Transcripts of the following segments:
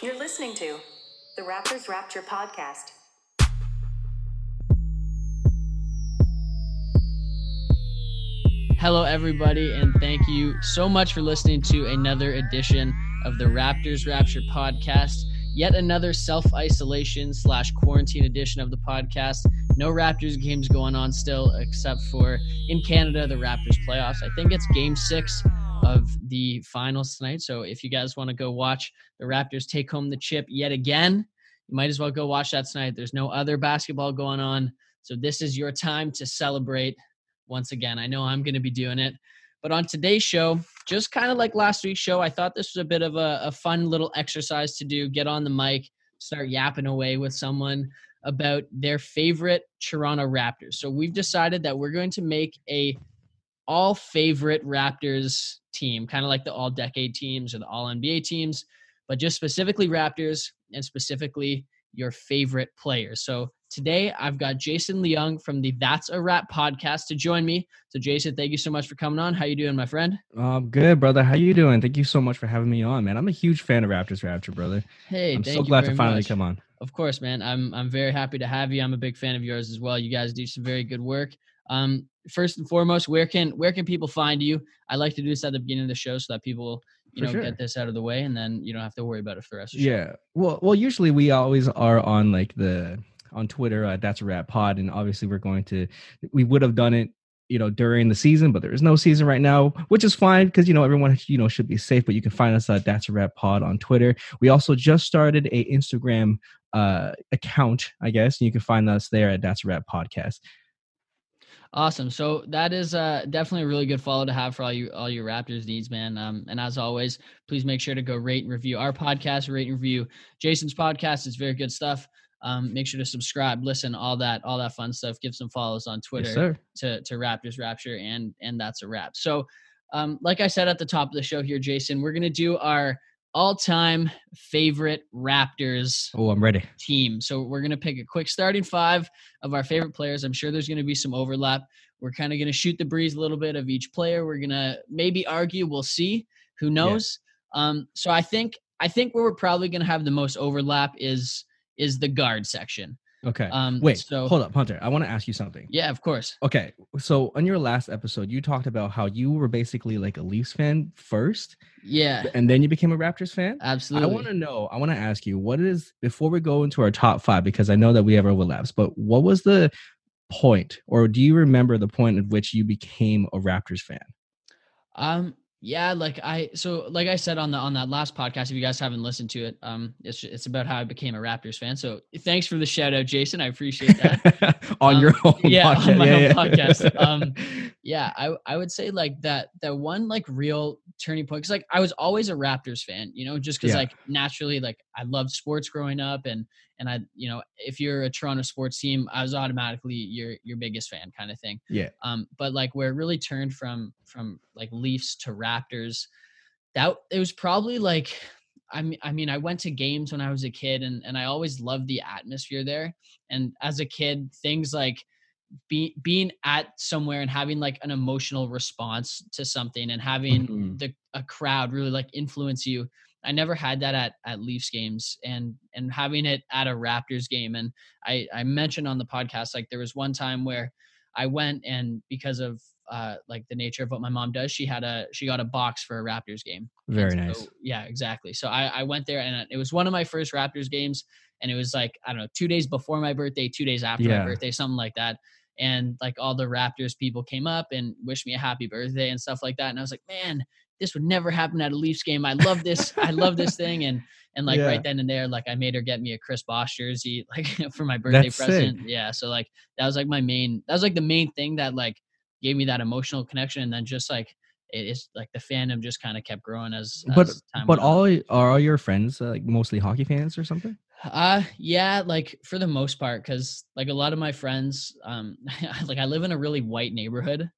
You're listening to the Raptors Rapture podcast. Hello, everybody, and thank you so much for listening to another edition of the Raptors Rapture podcast. Yet another self isolation slash quarantine edition of the podcast. No Raptors games going on still, except for in Canada, the Raptors playoffs. I think it's game six of the finals tonight. So if you guys want to go watch the Raptors take home the chip yet again, you might as well go watch that tonight. There's no other basketball going on. So this is your time to celebrate once again. I know I'm going to be doing it. But on today's show, just kind of like last week's show, I thought this was a bit of a, a, fun little exercise to do. Get on the mic, start yapping away with someone about their favorite Toronto Raptors. So we've decided that we're going to make a all favorite Raptors team, kind of like the all decade teams or the all NBA teams, but just specifically Raptors and specifically your favorite players. So today I've got Jason Leung from the That's a Wrap podcast to join me. So Jason, thank you so much for coming on. How you doing, my friend? Um, good, brother. How you doing? Thank you so much for having me on, man. I'm a huge fan of Raptors Rapture, brother. Hey, I'm so glad to finally much. come on. Of course, man. I'm I'm very happy to have you. I'm a big fan of yours as well. You guys do some very good work. Um, first and foremost, where can where can people find you? I like to do this at the beginning of the show so that people you know sure. get this out of the way, and then you don't have to worry about it for the rest of the show. Yeah. Well, well, usually we always are on like the on Twitter. Uh, That's a Wrap Pod, and obviously we're going to. We would have done it, you know, during the season, but there is no season right now, which is fine because you know everyone you know should be safe. But you can find us at That's a Wrap Pod on Twitter. We also just started a Instagram uh account, I guess. And you can find us there at That's a Wrap Podcast. Awesome. So that is uh, definitely a really good follow to have for all you all your Raptors needs, man. Um, and as always, please make sure to go rate and review our podcast, rate and review Jason's podcast. It's very good stuff. Um, make sure to subscribe, listen, all that, all that fun stuff. Give some follows on Twitter Yes, to to Raptors Rapture, and and that's a wrap. So, um, like I said at the top of the show here, Jason, we're gonna do our all-time favorite Raptors Oh, I'm ready. team. So we're going to pick a quick starting five of our favorite players. I'm sure there's going to be some overlap. We're kind of going to shoot the breeze a little bit of each player. We're going to maybe argue. We'll see. Who knows? Um, so I think I think where we're probably going to have the most overlap is is the guard section. Okay. Um, Wait. so- hold up, Hunter. I want to ask you something. Yeah, of course. Okay, so on your last episode, you talked about how you were basically like a Leafs fan first, Yeah, and then you became a Raptors fan. absolutely. I want to know. I want to ask you what is before we go into our top five because I know that we have overlaps. But what was the point, or do you remember the point at which you became a Raptors fan? Um, yeah, like I so like I said on the on that last podcast, if you guys haven't listened to it, um, it's it's about how I became a Raptors fan. So thanks for the shout out, Jason. I appreciate that. on Um, your own yeah, podcast. on my yeah, own yeah. podcast. Um, yeah, I I would say like that that one like real turning point because like I was always a Raptors fan, you know, just because Yeah. like naturally like I loved sports growing up and and I you know if you're a Toronto sports team, I was automatically your your biggest fan kind of thing. Yeah. Um, but like where it really turned from from like Leafs to Raptors, that it was probably like I mean I mean I went to games when I was a kid and and I always loved the atmosphere there. And as a kid, things like be, being at somewhere and having like an emotional response to something and having Mhm. the a crowd really like influence you. I never had that at at Leafs games and and having it at a Raptors game. And I I mentioned on the podcast like there was one time where I went and because of uh like the nature of what my mom does, she had a she got a box for a Raptors game. Very And nice. yeah, exactly. So I, I went there and it was one of my first Raptors games. And it was like, I don't know, two days before my birthday, two days after Yeah. my birthday, something like that. And like all the Raptors people came up and wished me a happy birthday and stuff like that. And I was like, man, this would never happen at a Leafs game. I love this. I love this thing. And and like Yeah. right then and there, like I made her get me a Chris Bosh jersey, like for my birthday That's sick. present. Yeah. So like that was like my main that was like the main thing that like gave me that emotional connection. And then just like it is like the fandom just kind of kept growing as, But as time but went on. all are all your friends uh, like mostly hockey fans or something? Uh yeah, like for the most part, because like a lot of my friends, um, like I live in a really white neighborhood,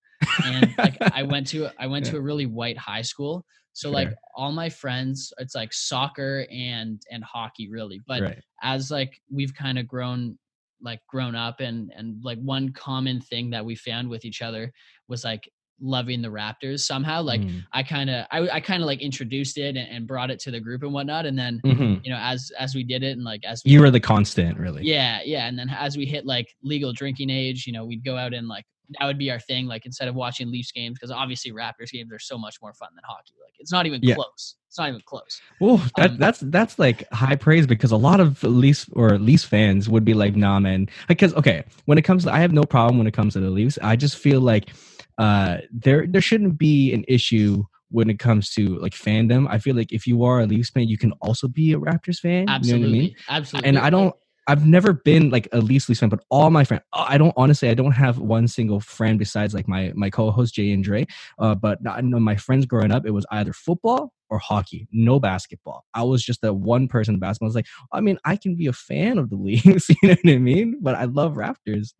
and like I went to I went to a really white high school, so like all my friends, it's like soccer and and hockey really. But right. as like we've kind of grown, like grown up, and and like one common thing that we found with each other was like loving the Raptors somehow. Like Mm. I kind of I, I kind of like introduced it and, and brought it to the group and whatnot, and then Mhm. you know as as we did it and like as we You were the constant, really. yeah, yeah. And then as we hit like legal drinking age, you know, we'd go out and like that would be our thing. Like instead of watching Leafs games, because obviously Raptors games are so much more fun than hockey. Like it's not even Yeah. close. It's not even close. Oh, that, Um, that's that's like high praise because a lot of Leafs or Leafs fans would be like, nah, man. Because okay, when it comes, to, I have no problem when it comes to the Leafs. I just feel like uh, there there shouldn't be an issue when it comes to like fandom. I feel like if you are a Leafs fan, you can also be a Raptors fan. Absolutely, You know I mean? absolutely. And I don't. I've never been like a Leafs Leafs fan, but all my friends, I don't honestly, I don't have one single friend besides like my my co-host Jay and Dre. Uh, but I know my friends growing up, it was either football or hockey, no basketball. I was just that one person in basketball. I was like, I mean, I can be a fan of the leagues, you know what I mean? But I love Raptors.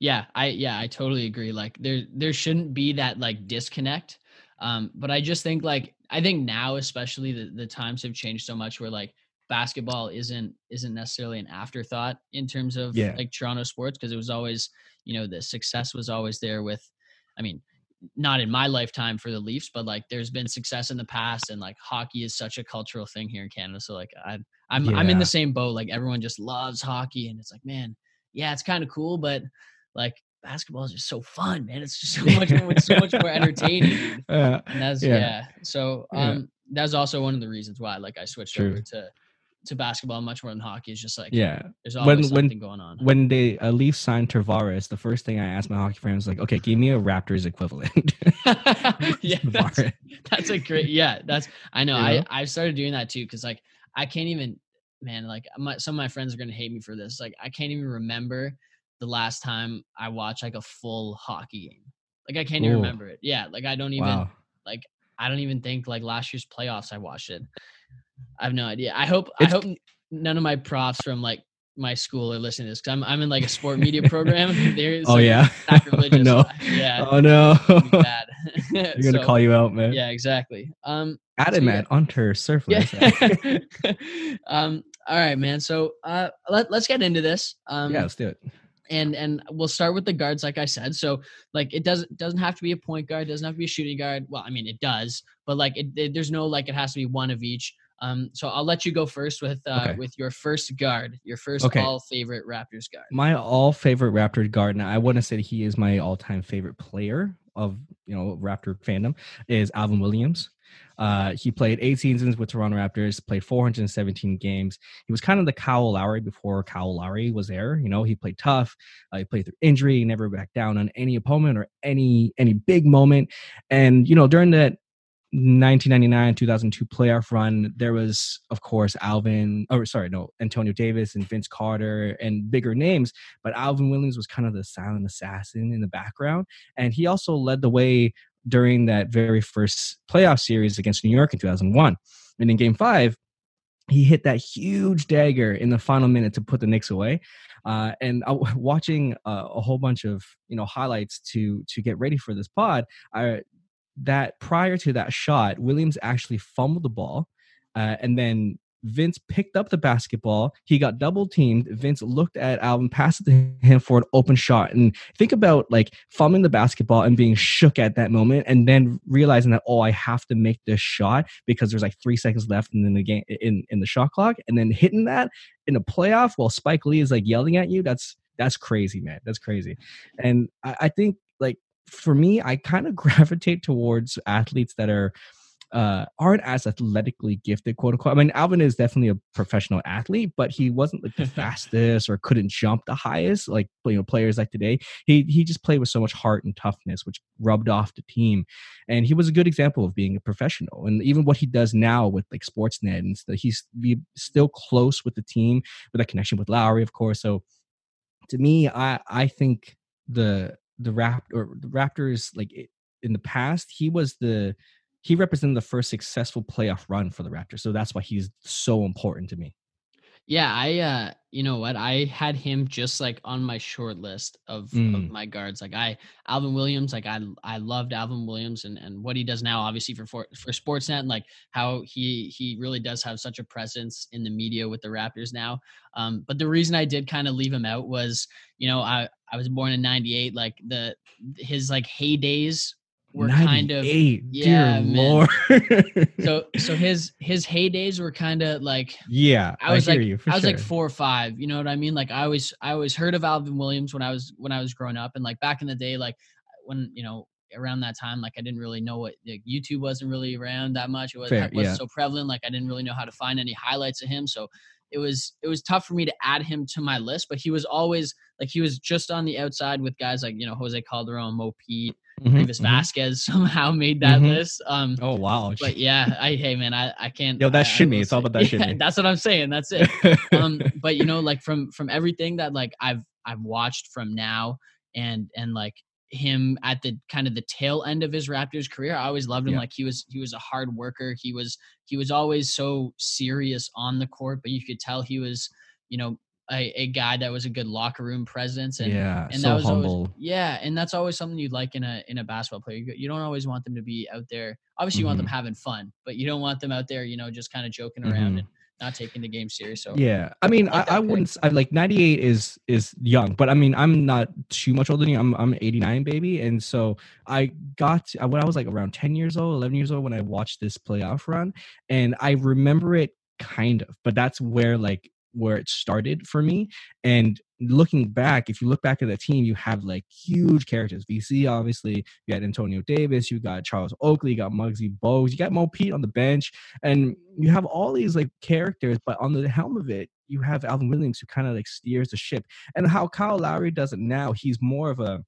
yeah i yeah i totally agree like there there shouldn't be that like disconnect um but i just think like i think now especially the, the times have changed so much where like basketball isn't isn't necessarily an afterthought in terms of Yeah. like toronto sports because it was always you know the success was always there with i mean not in my lifetime for the leafs but like there's been success in the past and like hockey is such a cultural thing here in canada so like i i'm i'm in the same boat like everyone just loves hockey and it's like man yeah it's kind of cool but like basketball is just so fun, man. It's just so much more, so much more entertaining. Uh, And that's Yeah. yeah. So Yeah. um, that's also one of the reasons why like I switched True. over to to basketball much more than hockey. Is just like yeah. there's always when- something going on. When they uh, Leafs signed Tavares, the first thing I asked my hockey friends was like, okay, give me a Raptors equivalent. yeah, that's, that's a great. Yeah, that's I know. You I know? I started doing that too because like I can't even man like my, some of my friends are gonna hate me for this. Like I can't even remember the last time I watched like a full hockey game. Like I can't even remember it. Yeah, like I don't even wow. like I don't even think like last year's playoffs I watched it. I have no idea. I hope It's- I hope none of my profs from like my school are listening to this because I'm I'm in like a sport media program. They're Oh like, yeah. sacrilegious. no. Yeah. Oh no. bad. They're gonna So, call you out, man. Yeah, exactly. Um Add so yeah. Hunter Surf. yeah. um all right, man. So uh let, let's get into this. Um yeah, let's do it. and and we'll start with the guards like i said so like it doesn't doesn't have to be a point guard doesn't have to be a shooting guard well i mean it does but like it, it- there's no like it has to be one of each um so i'll let you go first with uh Okay. with your first guard your first Okay. all favorite raptors guard My all favorite Raptor guard, and I wouldn't say he is my all time favorite player of you know Raptor fandom, is Alvin Williams. Uh, he played eight seasons with Toronto Raptors, played 417 games. He was kind of the Kyle Lowry before Kyle Lowry was there. You know, he played tough. Uh, he played through injury, he never backed down on any opponent or any any big moment. And you know, during that 1999 2002 playoff run there was of course alvin or sorry no antonio davis and vince carter and bigger names but alvin williams was kind of the silent assassin in the background and he also led the way during that very first playoff series against new york in 2001 and in game five he hit that huge dagger in the final minute to put the Knicks away. Uh, and watching uh, a whole bunch of you know highlights to to get ready for this pod, I that prior to that shot, Williams actually fumbled the ball, uh, and then Vince picked up the basketball. He got double teamed. Vince looked at Alvin, passed it to him for an open shot. And think about like fumbling the basketball and being shook at that moment, and then realizing that oh, I have to make this shot because there's like three seconds left in the game in in the shot clock, and then hitting that in a playoff while Spike Lee is like yelling at you. That's that's crazy, man. That's crazy. And I, I think like for me, I kind of gravitate towards athletes that are uh, aren't as athletically gifted, quote unquote. I mean, Alvin is definitely a professional athlete, but he wasn't like the fastest or couldn't jump the highest, like you know players like today. He he just played with so much heart and toughness, which rubbed off the team. And he was a good example of being a professional. And even what he does now with like Sportsnet and stuff, he's be still close with the team with that connection with Lowry, of course. So to me, I I think the the Rapt or the Raptors like in the past he was the he represented the first successful playoff run for the Raptors. So that's why he's so important to me. Yeah, I uh you know what? I had him just like on my short list of, mm. of my guards. Like I Alvin Williams, like I I loved Alvin Williams and and what he does now obviously for for, for Sportsnet and like how he he really does have such a presence in the media with the Raptors now. Um but the reason I did kind of leave him out was, you know, I I was born in 98 like the his like heydays were kind of eight, yeah, dear so so his his heydays were kind of like yeah. I was I like you, I was sure. like four or five. You know what I mean? Like I always I always heard of Alvin Williams when I was when I was growing up, and like back in the day, like when you know around that time, like I didn't really know what like, YouTube wasn't really around that much. It was, Fair, wasn't yeah. so prevalent. Like I didn't really know how to find any highlights of him. So it was it was tough for me to add him to my list. But he was always like he was just on the outside with guys like you know Jose Calderon, Mo Pete, mm-hmm, Greivis mm-hmm. Vasquez somehow made that mm-hmm. list. Um, oh wow! But yeah, I hey man, I I can't. Yo, that's shimmy. It's all about that yeah, shimmy. That's what I'm saying. That's it. um, but you know, like from from everything that like I've I've watched from now and and like him at the kind of the tail end of his Raptors career. I always loved him. Yeah. Like he was he was a hard worker. He was he was always so serious on the court, but you could tell he was you know a, a guy that was a good locker room presence and yeah, and so that was humble. always yeah, and that's always something you'd like in a in a basketball player. You, you don't always want them to be out there. Obviously, you mm-hmm. want them mm-hmm. having fun, but you don't want them out there, you know, just kind of joking around mm-hmm. and not taking the game serious. So yeah, I mean, I, like I, I wouldn't. I like ninety eight is is young, but I mean, I'm not too much older than you. I'm I'm eighty nine baby, and so I got to, when I was like around ten years old, eleven years old when I watched this playoff run, and I remember it kind of, but that's where like where it started for me. And looking back, if you look back at the team, you have like huge characters. VC, obviously, you got Antonio Davis, you got Charles Oakley, you got Muggsy Bogues, you got Mo Pete on the bench, and you have all these like characters, but on the helm of it, you have Alvin Williams who kind of like steers the ship. And how Kyle Lowry does it now, he's more of a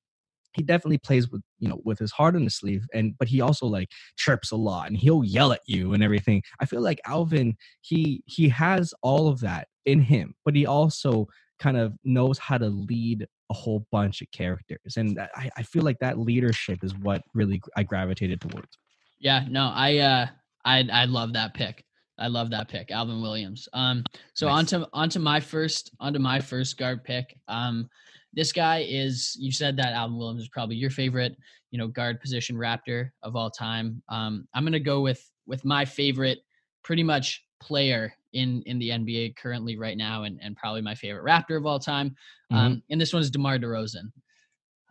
he definitely plays with you know with his heart on his sleeve and but he also like chirps a lot and he'll yell at you and everything i feel like alvin he he has all of that in him but he also kind of knows how to lead a whole bunch of characters and i, I feel like that leadership is what really i gravitated towards yeah no i uh i i love that pick I love that pick, Alvin Williams. Um, so nice. onto onto my first onto my first guard pick. Um, this guy is you said that Alvin Williams is probably your favorite, you know, guard position Raptor of all time. Um, I'm gonna go with with my favorite, pretty much player in in the NBA currently right now, and and probably my favorite Raptor of all time. Mm-hmm. Um, and this one is DeMar DeRozan.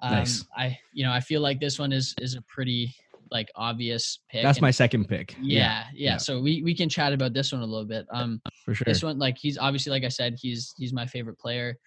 Um, nice. I you know I feel like this one is is a pretty like obvious pick. That's and, my second pick. Yeah, yeah, yeah, So we we can chat about this one a little bit. Um, for sure. This one, like he's obviously like I said, he's he's my favorite player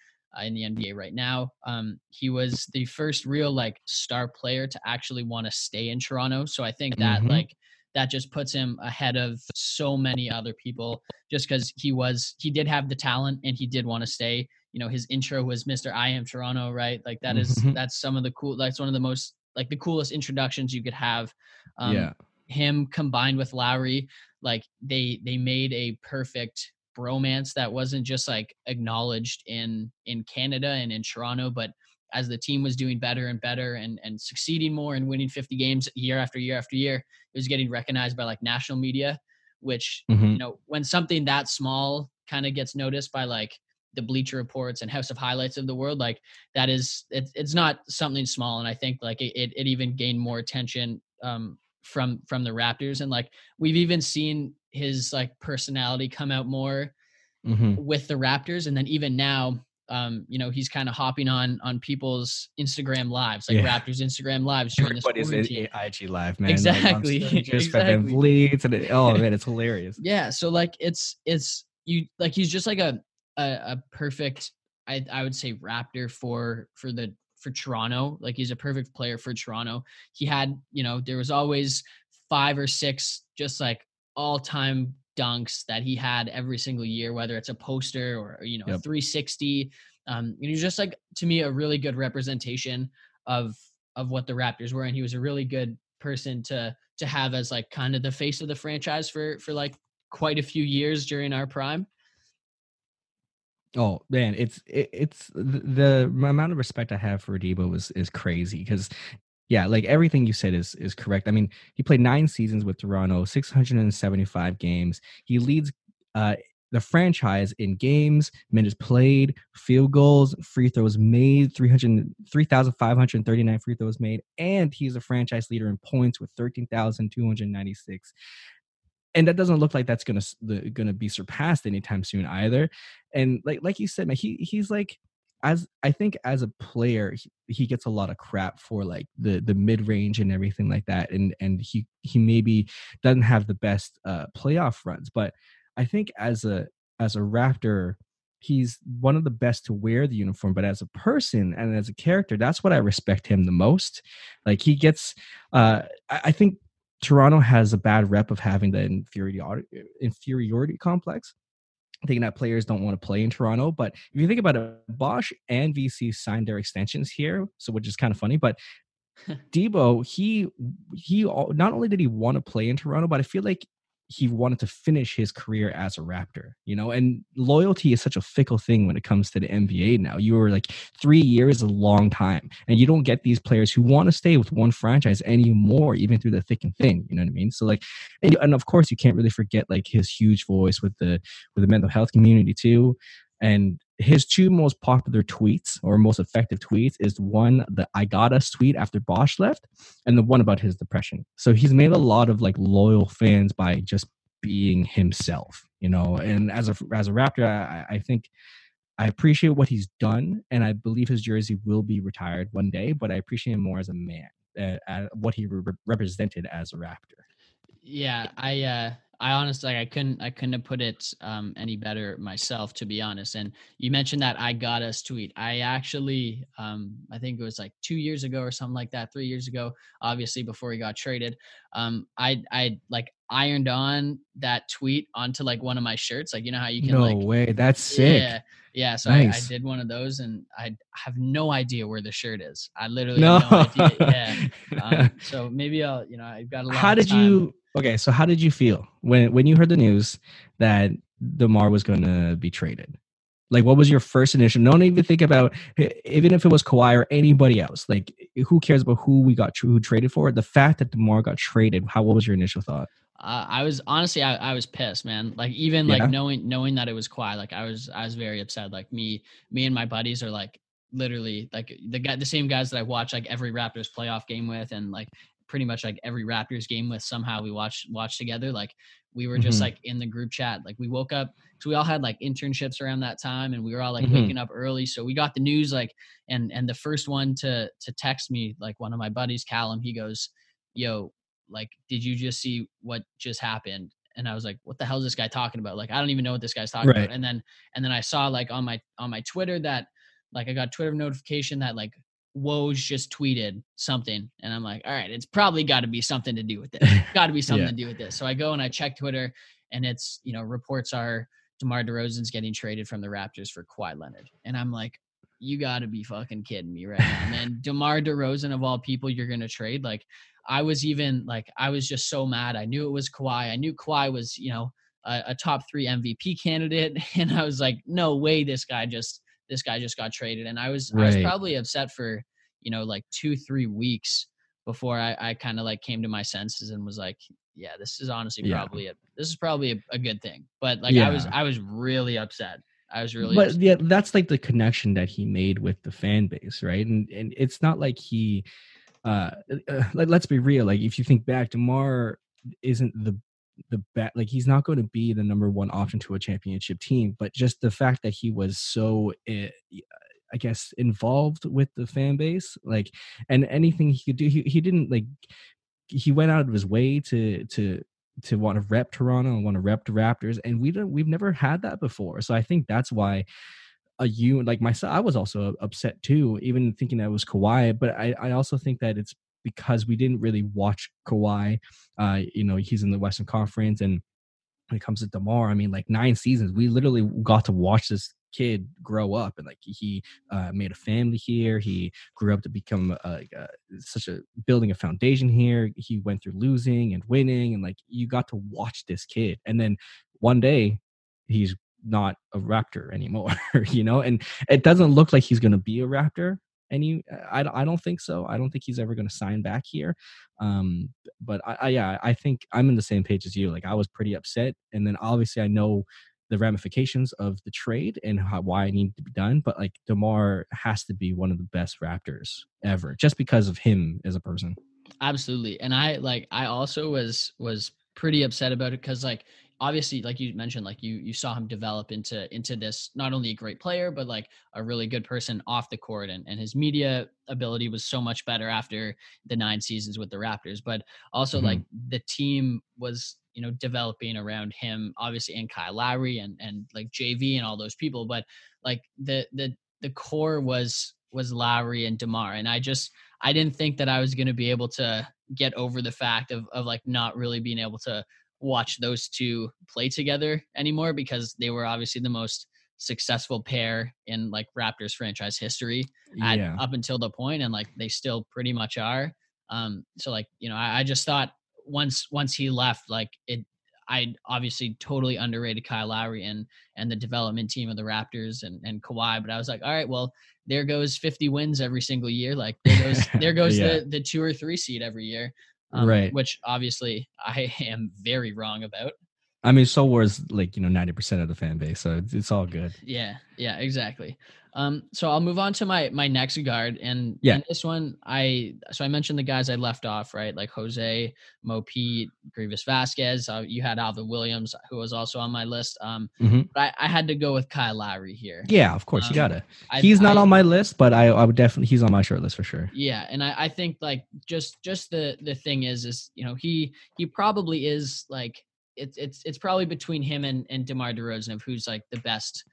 in the NBA right now. Um, he was the first real like star player to actually want to stay in Toronto. So I think that mm-hmm. like that just puts him ahead of so many other people just because he was he did have the talent and he did want to stay. You know, his intro was Mr. I am Toronto, right? Like that is, mm-hmm. that's some of the cool that's one of the most like the coolest introductions you could have. Um, yeah. Him combined with Lowry, like they they made a perfect bromance that wasn't just like acknowledged in in Canada and in Toronto, but as the team was doing better and better and and succeeding more and winning 50 games year after year after year, it was getting recognized by like national media, which mm-hmm. you know when something that small kind of gets noticed by like the Bleacher Reports and House of Highlights of the world, like that is it, it's not something small, and I think like it it, it even gained more attention um, from from the Raptors, and like we've even seen his like personality come out more mm-hmm. with the Raptors, and then even now, um, you know, he's kind of hopping on on people's Instagram lives, like yeah. Raptors Instagram lives during this quarantine. IG live, man. Exactly. Like, just exactly. leads and it, oh man, it's hilarious. Yeah. So like, it's it's you like he's just like a a, a perfect, I I would say Raptor for for the for Toronto. Like he's a perfect player for Toronto. He had, you know, there was always five or six just like all time dunks that he had every single year, whether it's a poster or you know yep. 360. Um, and he's just like to me a really good representation of of what the Raptors were, and he was a really good person to to have as like kind of the face of the franchise for for like quite a few years during our prime. Oh man, it's it, it's the, the amount of respect I have for Debo is is crazy because yeah, like everything you said is is correct. I mean, he played nine seasons with Toronto, 675 games. He leads uh, the franchise in games, minutes played, field goals, free throws made, 300, 3,539 free throws made, and he's a franchise leader in points with 13,296. And that doesn't look like that's gonna gonna be surpassed anytime soon either. And like like you said, man, he he's like as I think as a player, he, gets a lot of crap for like the the mid range and everything like that, and and he he maybe doesn't have the best uh, playoff runs, but I think as a as a Raptor, he's one of the best to wear the uniform. But as a person and as a character, that's what I respect him the most. Like he gets, uh, I, I think Toronto has a bad rep of having the inferiority inferiority complex thinking that players don't want to play in Toronto. But if you think about it, Bosh and VC signed their extensions here, so which is kind of funny. But Debo, he he not only did he want to play in Toronto, but I feel like he wanted to finish his career as a Raptor, you know, and loyalty is such a fickle thing when it comes to the NBA now. You were like three years is a long time, and you don't get these players who want to stay with one franchise anymore, even through the thick and thin. You know what I mean? So like, and, and of course, you can't really forget like his huge voice with the with the mental health community too. And his two most popular tweets or most effective tweets is one the I got us tweet after Bosh left, and the one about his depression. So he's made a lot of like loyal fans by just being himself, you know. And as a as a Raptor, I, I think I appreciate what he's done, and I believe his jersey will be retired one day. But I appreciate him more as a man, uh, what he re- represented as a Raptor. Yeah, I uh, I honestly like, I couldn't I couldn't have put it um, any better myself to be honest. And you mentioned that I got us tweet. I actually um, I think it was like two years ago or something like that, three years ago. Obviously before he got traded, um, I I like ironed on that tweet onto like one of my shirts. Like you know how you can no like way that's sick. Yeah, yeah. So nice. I, I, did one of those, and I have no idea where the shirt is. I literally no. have no idea. Yeah. Um, so maybe I'll you know I've got a lot. How did you? Okay, so how did you feel when when you heard the news that Demar was going to be traded? Like, what was your first initial? Don't even think about even if it was Kawhi or anybody else. Like, who cares about who we got who traded for? The fact that Demar got traded. How? What was your initial thought? Uh, I was honestly, I, I was pissed, man. Like even yeah. like knowing knowing that it was Kawhi, like I was I was very upset. Like me, me and my buddies are like literally like the guy, the same guys that I watch like every Raptors playoff game with, and like pretty much like every Raptors game with somehow we watch watch together. Like we were just mm-hmm. like in the group chat. Like we woke up so we all had like internships around that time and we were all like mm-hmm. waking up early. So we got the news like and and the first one to to text me, like one of my buddies, Callum, he goes, Yo, like, did you just see what just happened? And I was like, what the hell is this guy talking about? Like, I don't even know what this guy's talking right. about. And then and then I saw like on my on my Twitter that like I got Twitter notification that like Woj just tweeted something, and I'm like, all right, it's probably got to be something to do with this. got to be something yeah. to do with this. So I go and I check Twitter, and it's you know reports are DeMar DeRozan's getting traded from the Raptors for Kawhi Leonard, and I'm like, you got to be fucking kidding me right now. And then DeMar DeRozan of all people, you're gonna trade? Like, I was even like, I was just so mad. I knew it was Kawhi. I knew Kawhi was you know a, a top three MVP candidate, and I was like, no way, this guy just this guy just got traded. And I was right. I was probably upset for, you know, like two, three weeks before I, I kind of like came to my senses and was like, yeah, this is honestly yeah. probably a, this is probably a, a good thing. But like yeah. I was I was really upset. I was really But upset. yeah, that's like the connection that he made with the fan base, right? And and it's not like he uh, uh let's be real, like if you think back, DeMar isn't the the bet like he's not going to be the number one option to a championship team but just the fact that he was so uh, i guess involved with the fan base like and anything he could do he, he didn't like he went out of his way to to to want to rep Toronto and want to rep the Raptors, and we don't we've never had that before. So I think that's why a you like myself, I was also upset too, even thinking that it was Kawhi. But I I also think that it's because we didn't really watch Kawhi. Uh, you know, he's in the Western Conference, and when it comes to Demar, I mean, like nine seasons, we literally got to watch this kid grow up and like he uh, made a family here he grew up to become uh, uh, such a building a foundation here he went through losing and winning and like you got to watch this kid and then one day he's not a raptor anymore you know and it doesn't look like he's going to be a raptor any. I I don't think so. I don't think he's ever going to sign back here. Um, but I, I yeah, I think I'm in the same page as you. Like I was pretty upset, and then obviously I know the ramifications of the trade and how, why it needed to be done. But like Demar has to be one of the best Raptors ever, just because of him as a person. Absolutely, and I like I also was was pretty upset about it because like obviously like you mentioned like you you saw him develop into into this not only a great player but like a really good person off the court and, and his media ability was so much better after the nine seasons with the raptors. But also mm-hmm. like the team was you know developing around him obviously and kyle lowry and and like jv and all those people. But like the the the core was was lowry and demar. And i just i didn't think that i was going to be able to get over the fact of of like not really being able to watch those two play together anymore because they were obviously the most successful pair in like Raptors franchise history at, yeah. up until the point and like they still pretty much are. Um so like, you know, I, I just thought once once he left, like it I obviously totally underrated Kyle Lowry and and the development team of the Raptors and and Kawhi, but I was like, all right, well, there goes 50 wins every single year. Like there goes there goes yeah. the the two or three seed every year um, right? Which obviously I am very wrong about. I mean, so was like you know ninety percent of the fan base, so it's, it's all good. Yeah, yeah, exactly. Um, so I'll move on to my my next guard, and yeah, this one I so I mentioned the guys I left off right, like Jose, Mo Pete, Greivis Vasquez. Uh, you had Alvin Williams, who was also on my list. Um, mm-hmm. but I, I, had to go with Kyle Lowry here. Yeah, of course um, you gotta. He's I, not I, on my list, but I I would definitely he's on my short list for sure. Yeah, and I I think like just just the the thing is is you know he he probably is like it's it's it's probably between him and and Demar Derozan of who's like the best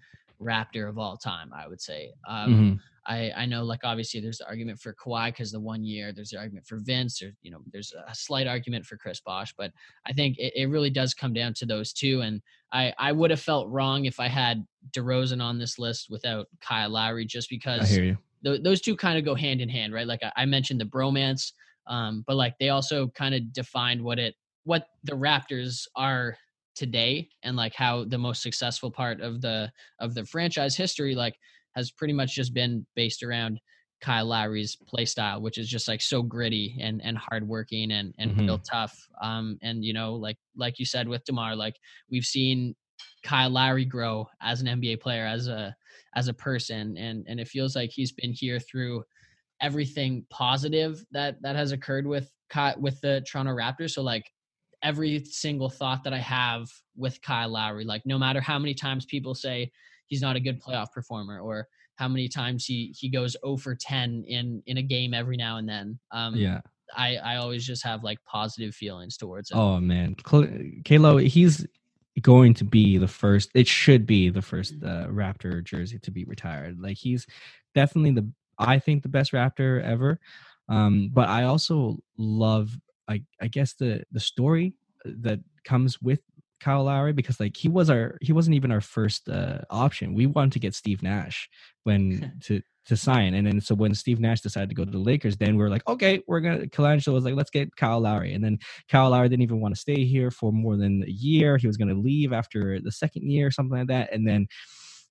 Raptor of all time, I would say. Um, mm-hmm. I, I know, like obviously, there's the argument for Kawhi because the one year. There's the argument for Vince, or you know, there's a slight argument for Chris Bosh. But I think it, it really does come down to those two. And I I would have felt wrong if I had DeRozan on this list without Kyle Lowry, just because I hear you. Th- those two kind of go hand in hand, right? Like I, I mentioned the bromance, um, but like they also kind of defined what it what the Raptors are today and like how the most successful part of the of the franchise history like has pretty much just been based around Kyle Lowry's play style, which is just like so gritty and and hardworking and and mm-hmm. real tough. Um, and you know, like like you said with Demar, like we've seen Kyle Lowry grow as an NBA player, as a as a person, and and it feels like he's been here through everything positive that that has occurred with with the Toronto Raptors. So like every single thought that I have with Kyle Lowry. Like no matter how many times people say he's not a good playoff performer or how many times he he goes 0 for 10 in in a game every now and then. Um yeah. I I always just have like positive feelings towards him. Oh man. Kalo, he's going to be the first it should be the first uh, Raptor jersey to be retired. Like he's definitely the I think the best Raptor ever. Um, but I also love I I guess the the story uh, that comes with Kyle Lowry because like he was our he wasn't even our first uh, option. We wanted to get Steve Nash when to to sign, and then so when Steve Nash decided to go to the Lakers, then we are like, okay, we're gonna. Colangelo was like, let's get Kyle Lowry, and then Kyle Lowry didn't even want to stay here for more than a year. He was gonna leave after the second year, or something like that, and then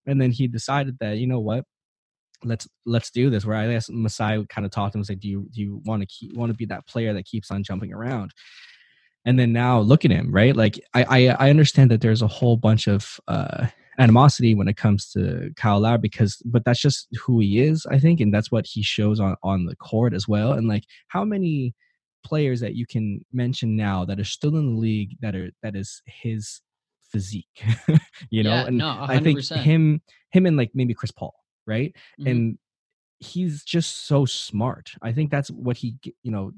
and then he decided that you know what let's let's do this. Where I guess Masai kind of talked to him and said, "Do you do you want to keep want to be that player that keeps on jumping around?" And then now look at him, right? Like I I, I understand that there's a whole bunch of uh, animosity when it comes to Kyle Lowry because, but that's just who he is, I think, and that's what he shows on on the court as well. And like, how many players that you can mention now that are still in the league that are that is his physique, you know? Yeah, and no, I think him him and like maybe Chris Paul right mm-hmm. and he's just so smart i think that's what he you know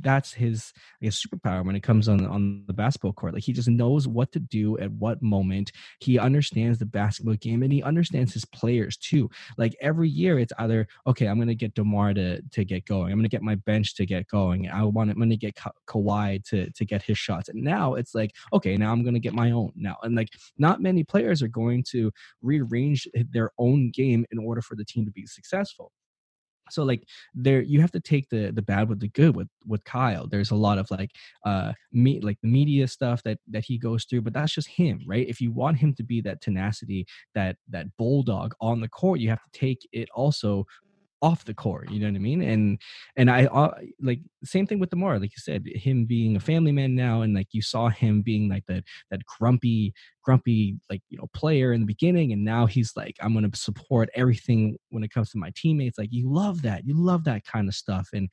that's his I guess superpower when it comes on on the basketball court. Like he just knows what to do at what moment. He understands the basketball game and he understands his players too. Like every year, it's either okay, I'm gonna get Demar to to get going. I'm gonna get my bench to get going. I want I'm gonna get Ka- Kawhi to to get his shots. And now it's like okay, now I'm gonna get my own now. And like not many players are going to rearrange their own game in order for the team to be successful so like there you have to take the the bad with the good with with kyle. There's a lot of like uh me like the media stuff that that he goes through but that's just him right? If you want him to be that tenacity that that bulldog on the court you have to take it also off the court. You know what I mean? And and I uh, like same thing with Demar, like you said, him being a family man now, and like you saw him being like that that grumpy, grumpy like you know player in the beginning, and now he's like, I'm gonna support everything when it comes to my teammates. Like you love that, you love that kind of stuff, and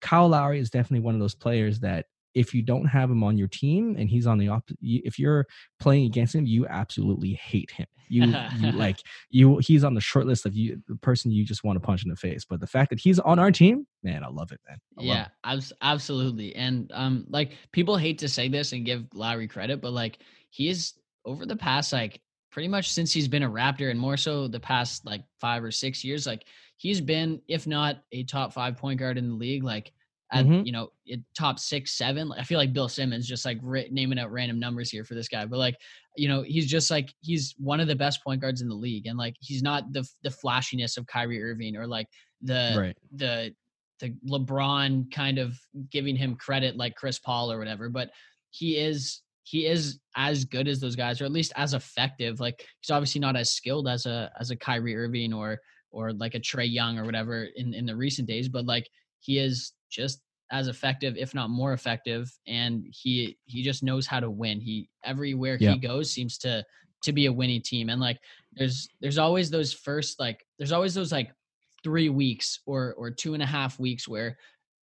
Kyle Lowry is definitely one of those players that if you don't have him on your team and he's on the opposite if you're playing against him you absolutely hate him. You, you like you he's on the short list of you the person you just want to punch in the face. But the fact that he's on our team man i love it man. I yeah it. absolutely. And um like people hate to say this and give lowry credit but like he is over the past like pretty much since he's been a raptor and more so the past like five or six years like he's been if not a top five point guard in the league like at mm-hmm. you know top six seven i feel like bill simmons just like naming out random numbers here for this guy but like you know he's just like he's one of the best point guards in the league and like he's not the the flashiness of Kyrie Irving or like the right. the the LeBron kind of giving him credit like Chris Paul or whatever but he is he is as good as those guys or at least as effective like he's obviously not as skilled as a as a Kyrie Irving or or like a Trae Young or whatever in in the recent days but like he is just as effective, if not more effective. And he he just knows how to win. He everywhere he goes seems to to be a winning team. And like there's there's always those first like there's always those like three weeks or or two and a half weeks where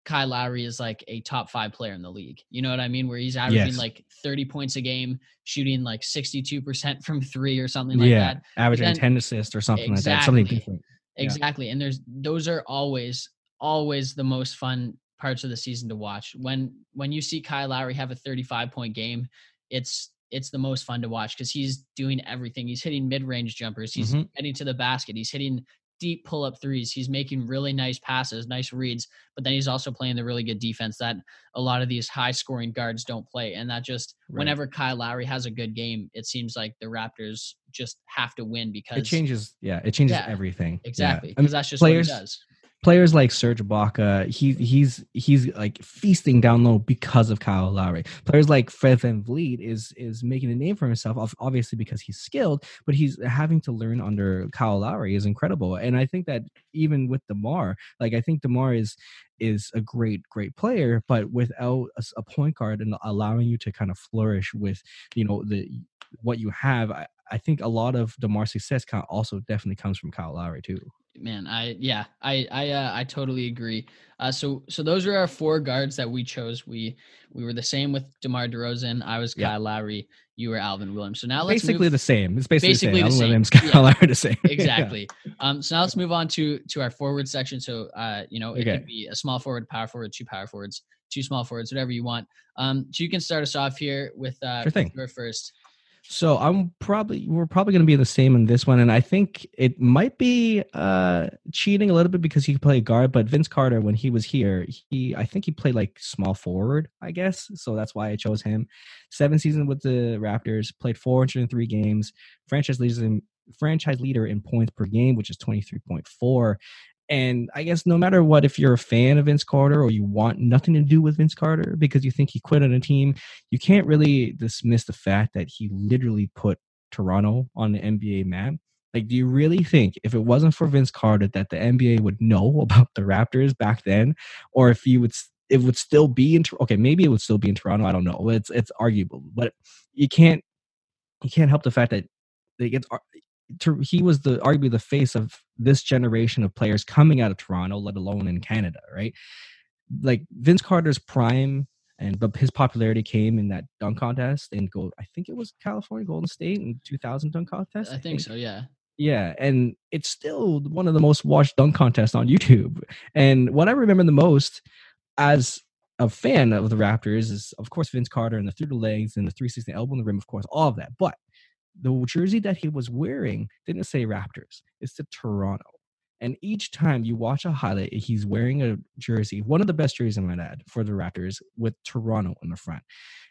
Kyle Lowry is like a top five player in the league. You know what I mean? Where he's averaging yes. like 30 points a game, shooting like 62% from three or something like yeah, that. Averaging then, 10 assists or something exactly, like that. Something different. Exactly. Yeah. And there's those are always, always the most fun parts of the season to watch. When when you see Kyle Lowry have a 35 point game, it's it's the most fun to watch because he's doing everything. He's hitting mid range jumpers. He's mm-hmm. getting to the basket. He's hitting deep pull up threes. He's making really nice passes, nice reads, but then he's also playing the really good defense that a lot of these high scoring guards don't play. And that just right. whenever Kyle Lowry has a good game, it seems like the Raptors just have to win because it changes. Yeah, it changes yeah, everything. Exactly. Because yeah. that's just players, what he does players like Serge Ibaka, he he's he's like feasting down low because of Kyle Lowry. Players like Fred VanVleet is is making a name for himself, obviously because he's skilled, but he's having to learn under Kyle Lowry is incredible. And I think that even with Demar, like I think Demar is is a great great player, but without a, a point guard and allowing you to kind of flourish with you know the what you have. I, I think a lot of Demar's success also definitely comes from Kyle Lowry too man i yeah i i uh, i totally agree uh so so those are our four guards that we chose we we were the same with demar DeRozan. i was yeah. kyle lowry you were alvin williams so now let's basically move, the same it's basically, basically the same, the same. williams kyle yeah. lowry the same exactly yeah. um so now let's move on to to our forward section so uh you know it okay. could be a small forward power forward two power forwards two small forwards whatever you want um so you can start us off here with uh sure thing. your first so I'm probably we're probably going to be the same in this one, and I think it might be uh, cheating a little bit because he could play guard. But Vince Carter, when he was here, he I think he played like small forward, I guess. So that's why I chose him. Seven seasons with the Raptors, played 403 games, franchise leader in franchise leader in points per game, which is 23.4, and I guess no matter what, if you're a fan of Vince Carter or you want nothing to do with Vince Carter because you think he quit on a team, you can't really dismiss the fact that he literally put Toronto on the NBA map. Like, do you really think if it wasn't for Vince Carter that the NBA would know about the Raptors back then, or if you would it would still be in okay, maybe it would still be in Toronto. I don't know. It's it's arguable, but you can't you can't help the fact that it gets to, he was the arguably the face of this generation of players coming out of Toronto, let alone in Canada, right? Like Vince Carter's prime and but his popularity came in that dunk contest in gold. I think it was California Golden State in 2000 dunk contest. I, I think, think so. Yeah. Yeah, and it's still one of the most watched dunk contests on YouTube. And what I remember the most as a fan of the Raptors is, of course, Vince Carter and the through the legs and the 360 elbow in the rim, of course, all of that. But the jersey that he was wearing didn't say Raptors, it said Toronto. And each time you watch a highlight, he's wearing a jersey, one of the best jerseys, I might add, for the Raptors with Toronto in the front.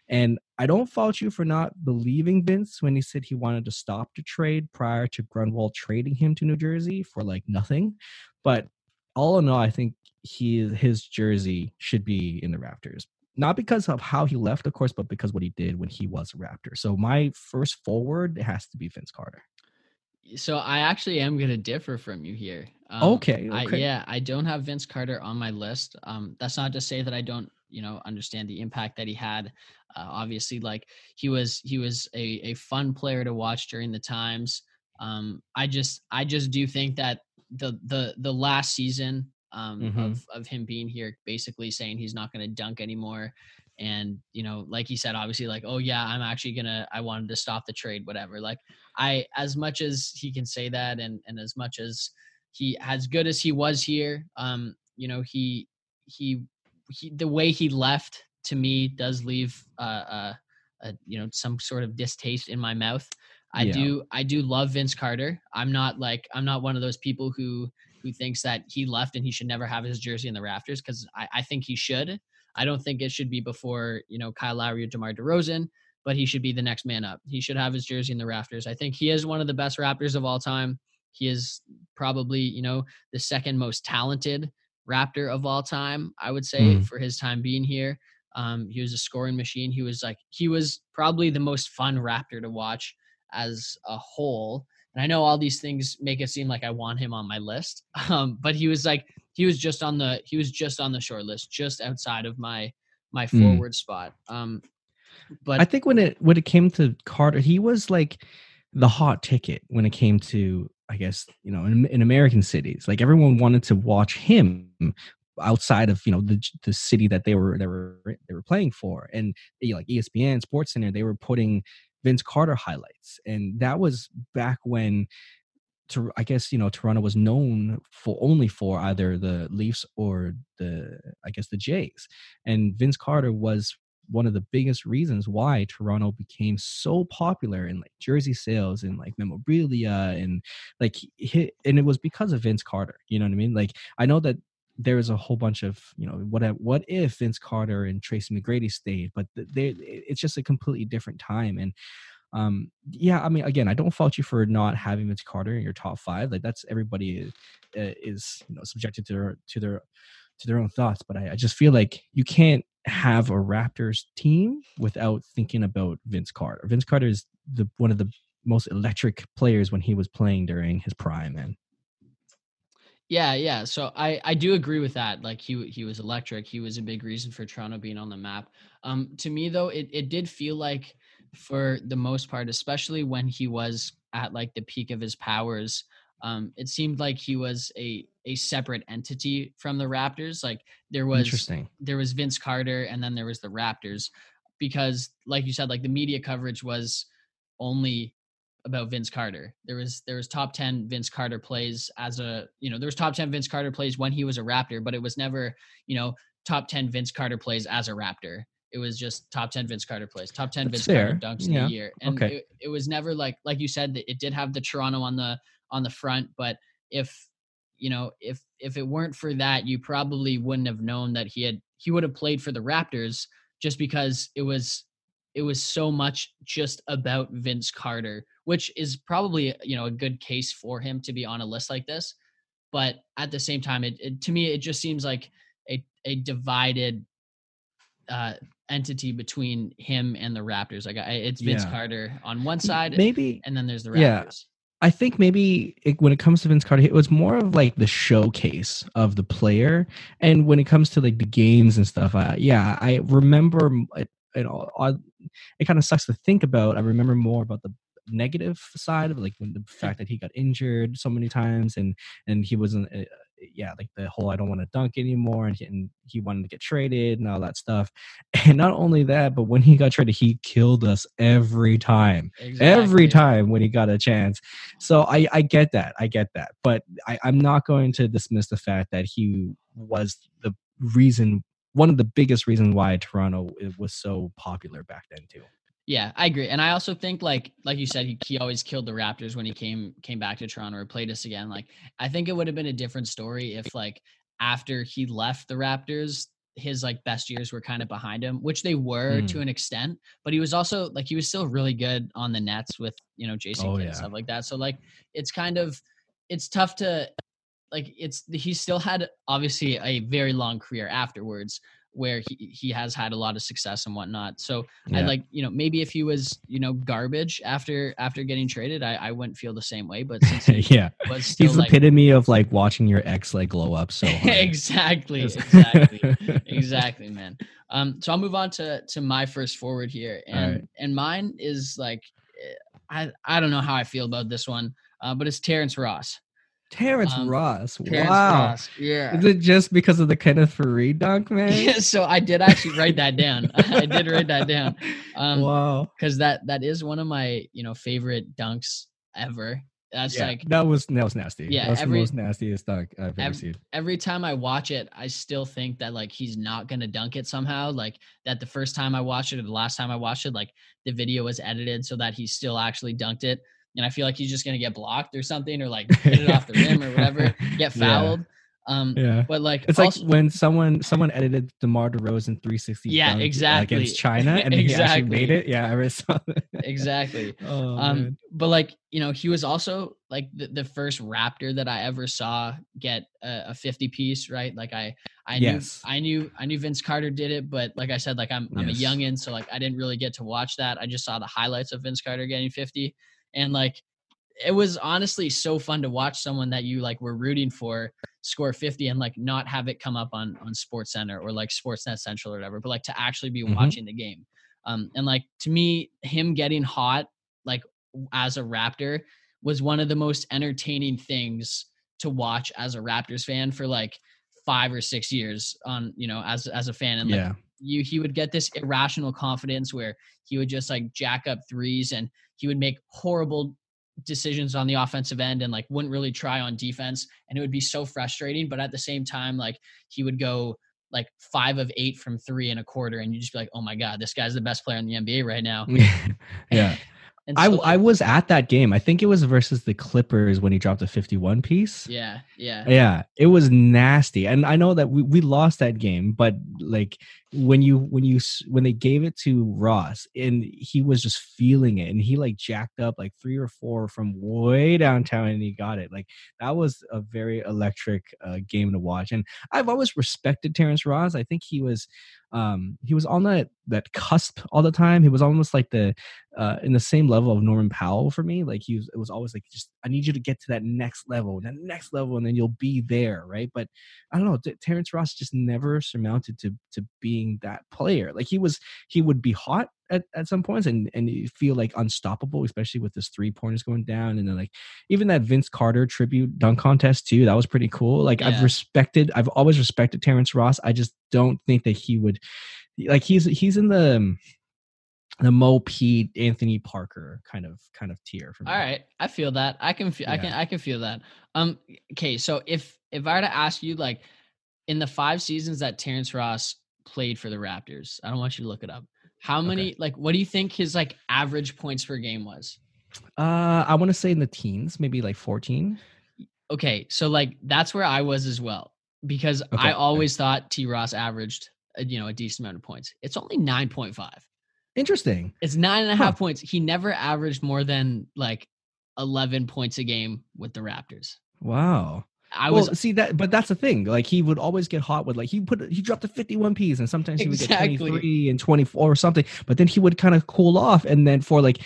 And I don't fault you for not believing Vince when he said he wanted to stop the trade prior to Grunwald trading him to New Jersey for like nothing. But all in all, I think he his jersey should be in the Raptors not because of how he left, of course, but because what he did when he was a Raptor. So my first forward has to be Vince Carter. So I actually am going to differ from you here. Um, okay, I, yeah, I don't have Vince Carter on my list. Um, that's not to say that I don't, you know, understand the impact that he had. Uh, obviously, like he was, he was a, a fun player to watch during the times. Um, I just, I just do think that the the the last season um, Mhm. of of him being here, basically saying he's not going to dunk anymore, and you know, like he said, obviously, like, oh yeah, I'm actually gonna, I wanted to stop the trade, whatever. Like, I, as much as he can say that, and and as much as he as good as he was here um you know he he he the way he left to me does leave uh uh, uh you know some sort of distaste in my mouth i Yeah. do i do love vince carter i'm not like i'm not one of those people who who thinks that he left and he should never have his jersey in the rafters because I, I think he should i don't think it should be before you know kyle lowry or demar DeRozan, but he should be the next man up he should have his jersey in the rafters i think he is one of the best raptors of all time he is probably, you know, the second most talented Raptor of all time, I would say, Mm. for his time being here. Um, he was a scoring machine. He was like, he was probably the most fun Raptor to watch as a whole. And I know all these things make it seem like I want him on my list. Um, but he was like, he was just on the, he was just on the short list, just outside of my, my Mm. forward spot. Um, but I think when it when it came to Carter, he was like the hot ticket when it came to, I guess, you know, in, in American cities. Like everyone wanted to watch him outside of you know the the city that they were they were they were playing for, and you know, like ESPN, Sports Center, they were putting Vince Carter highlights, and that was back when. To, I guess you know Toronto was known for only for either the Leafs or the I guess the Jays, and Vince Carter was one of the biggest reasons why Toronto became so popular in like jersey sales and like memorabilia and like hit and it was because of Vince Carter. You know what I mean? Like I know that there is a whole bunch of you know what what if Vince Carter and Tracy McGrady stayed, but they it's just a completely different time and. Um, yeah, I mean, again, I don't fault you for not having Vince Carter in your top five. Like that's everybody is, uh, is you know subjected to their to their to their own thoughts. But I, I just feel like you can't have a Raptors team without thinking about Vince Carter. Vince Carter is the one of the most electric players when he was playing during his prime, man. Yeah, yeah. So I I do agree with that. Like he he was electric. He was a big reason for Toronto being on the map. Um to me though, it it did feel like for the most part, especially when he was at like the peak of his powers, um it seemed like he was a a separate entity from the Raptors. Like there was Interesting. there was Vince Carter and then there was the Raptors because like you said like the media coverage was only about Vince Carter. There was there was top 10 Vince Carter plays as a, you know, there was top 10 Vince Carter plays when he was a Raptor, but it was never, you know, top 10 Vince Carter plays as a Raptor. It was just top 10 Vince Carter plays, top 10 That's Vince Carter fair. dunks in Yeah. a year. And Okay. it, it was never like like you said that it did have the Toronto on the on the front, but if you know, if if it weren't for that, you probably wouldn't have known that he had he would have played for the Raptors just because it was it was so much just about Vince Carter, which is probably you know a good case for him to be on a list like this. But at the same time, it, it to me it just seems like a a divided uh, entity between him and the Raptors. Like I, it's Vince Yeah. Carter on one side, Maybe and then there's the Raptors. Yeah. I think maybe it, when it comes to Vince Carter, it was more of like the showcase of the player, and when it comes to like the games and stuff, I, yeah, I remember. It, all- I- it kind of sucks to think about. I remember more about the negative side of like when the fact that he got injured so many times, and and he wasn't. Uh, yeah, like the whole I don't want to dunk anymore, and he, and he wanted to get traded and all that stuff. And not only that, but when he got traded, he killed us every time every time when he got a chance. So I, I get that. I get that. But I, I'm not going to dismiss the fact that he was the reason, one of the biggest reasons why Toronto was so popular back then too. Yeah, I agree. And I also think like like you said, he, he always killed the Raptors when he came came back to Toronto or played us again. Like I think it would have been a different story if like after he left the Raptors, his like best years were kind of behind him, which they were Mm. to an extent. But he was also like he was still really good on the Nets with you know Jason Oh, Kidd yeah. and stuff like that. So like it's kind of it's tough to like it's he still had obviously a very long career afterwards where he, he has had a lot of success and whatnot. So I like, you know, maybe if he was, you know, garbage after after getting traded, I, I wouldn't feel the same way. But since he yeah. was still He's the like epitome of like watching your ex like glow up so exactly, exactly, exactly, man. Um, so I'll move on to to my first forward here, and right. and mine is like, eh, I I don't know how I feel about this one, uh, but it's Terrence Ross. Terrence Um, Ross. Terrence wow. Ross, yeah. Is it just because of the Kenneth Faried dunk, man? Yeah, so I did actually write that down. I did write that down. Um, wow. because that that is one of my you know favorite dunks ever. That's Yeah, like that was that was nasty. Yeah, that's every- the most nastiest dunk I've ever ev- seen. every time I watch it, I still think that like he's not gonna dunk it somehow. Like that the first time I watched it or the last time I watched it, like the video was edited so that he still actually dunked it. And I feel like he's just gonna get blocked or something, or like hit it off the rim or whatever, get Yeah. fouled. Um, Yeah. but like It's also- like when someone someone edited DeMar DeRozan 360 Yeah, uh, exactly. against China and he actually made it. Yeah, I saw that. exactly. Oh, um man. but like you know he was also like the, the first raptor that i ever saw get a, a 50 piece right like i i Yes. knew i knew i knew vince carter did it but like i said like i'm i'm Yes. a youngin so like i didn't really get to watch that i just saw the highlights of vince carter getting 50 and like it was honestly so fun to watch someone that you like were rooting for score 50 and like not have it come up on on sports center or like sportsnet central or whatever but like to actually be Mhm. watching the game um and like to me him getting hot like as a raptor was one of the most entertaining things to watch as a raptors fan for like five or six years on you know as as a fan and like yeah. you he would get this irrational confidence where he would just like jack up threes and he would make horrible decisions on the offensive end and like wouldn't really try on defense and it would be so frustrating but at the same time like he would go like five of eight from three and a quarter and you just be like oh my god this guy's the best player in the nba right now yeah. and I so, I like, was at that game. I think it was versus the Clippers when he dropped a 51 piece. yeah yeah Yeah, it was nasty, and I know that we, we lost that game, but like when you when you when they gave it to Ross and he was just feeling it, and he like jacked up like three or four from way downtown, and he got it. Like that was a very electric uh, game to watch, and I've always respected Terrence Ross. I think he was um he was on that that cusp all the time. He was almost like the uh in the same level of Norman Powell for me. Like he was it was always like just I need you to get to that next level, that next level, and then you'll be there, right? But I don't know, Terrence Ross just never surmounted to to being that player. Like he was he would be hot at, at some points and and you feel like unstoppable, especially with his three pointers going down and then like even that Vince Carter tribute dunk contest too. That was pretty cool. Like I've respected I've always respected Terrence Ross. I just don't think that he would like he's he's in the um, the Mo Pete Anthony Parker kind of kind of tier for me. all right i feel that i can feel i can i can feel that um okay so if if i were to ask you like in the five seasons that terrence ross played for the raptors i don't want you to look it up how many like what do you think his like average points per game was Uh I want to say in the teens, maybe like 14. okay so like that's where i was as well because Okay, i okay. always thought t ross averaged uh, you know a decent amount of points it's only 9.5 Interesting. it's nine and a half Huh. points he never averaged more than like 11 points a game with the raptors Wow. I well, was see that, but that's the thing. Like he would always get hot with like he put he dropped the 51 piece, and sometimes he would get 23 and 24 or something. But then he would kind of cool off, and then for like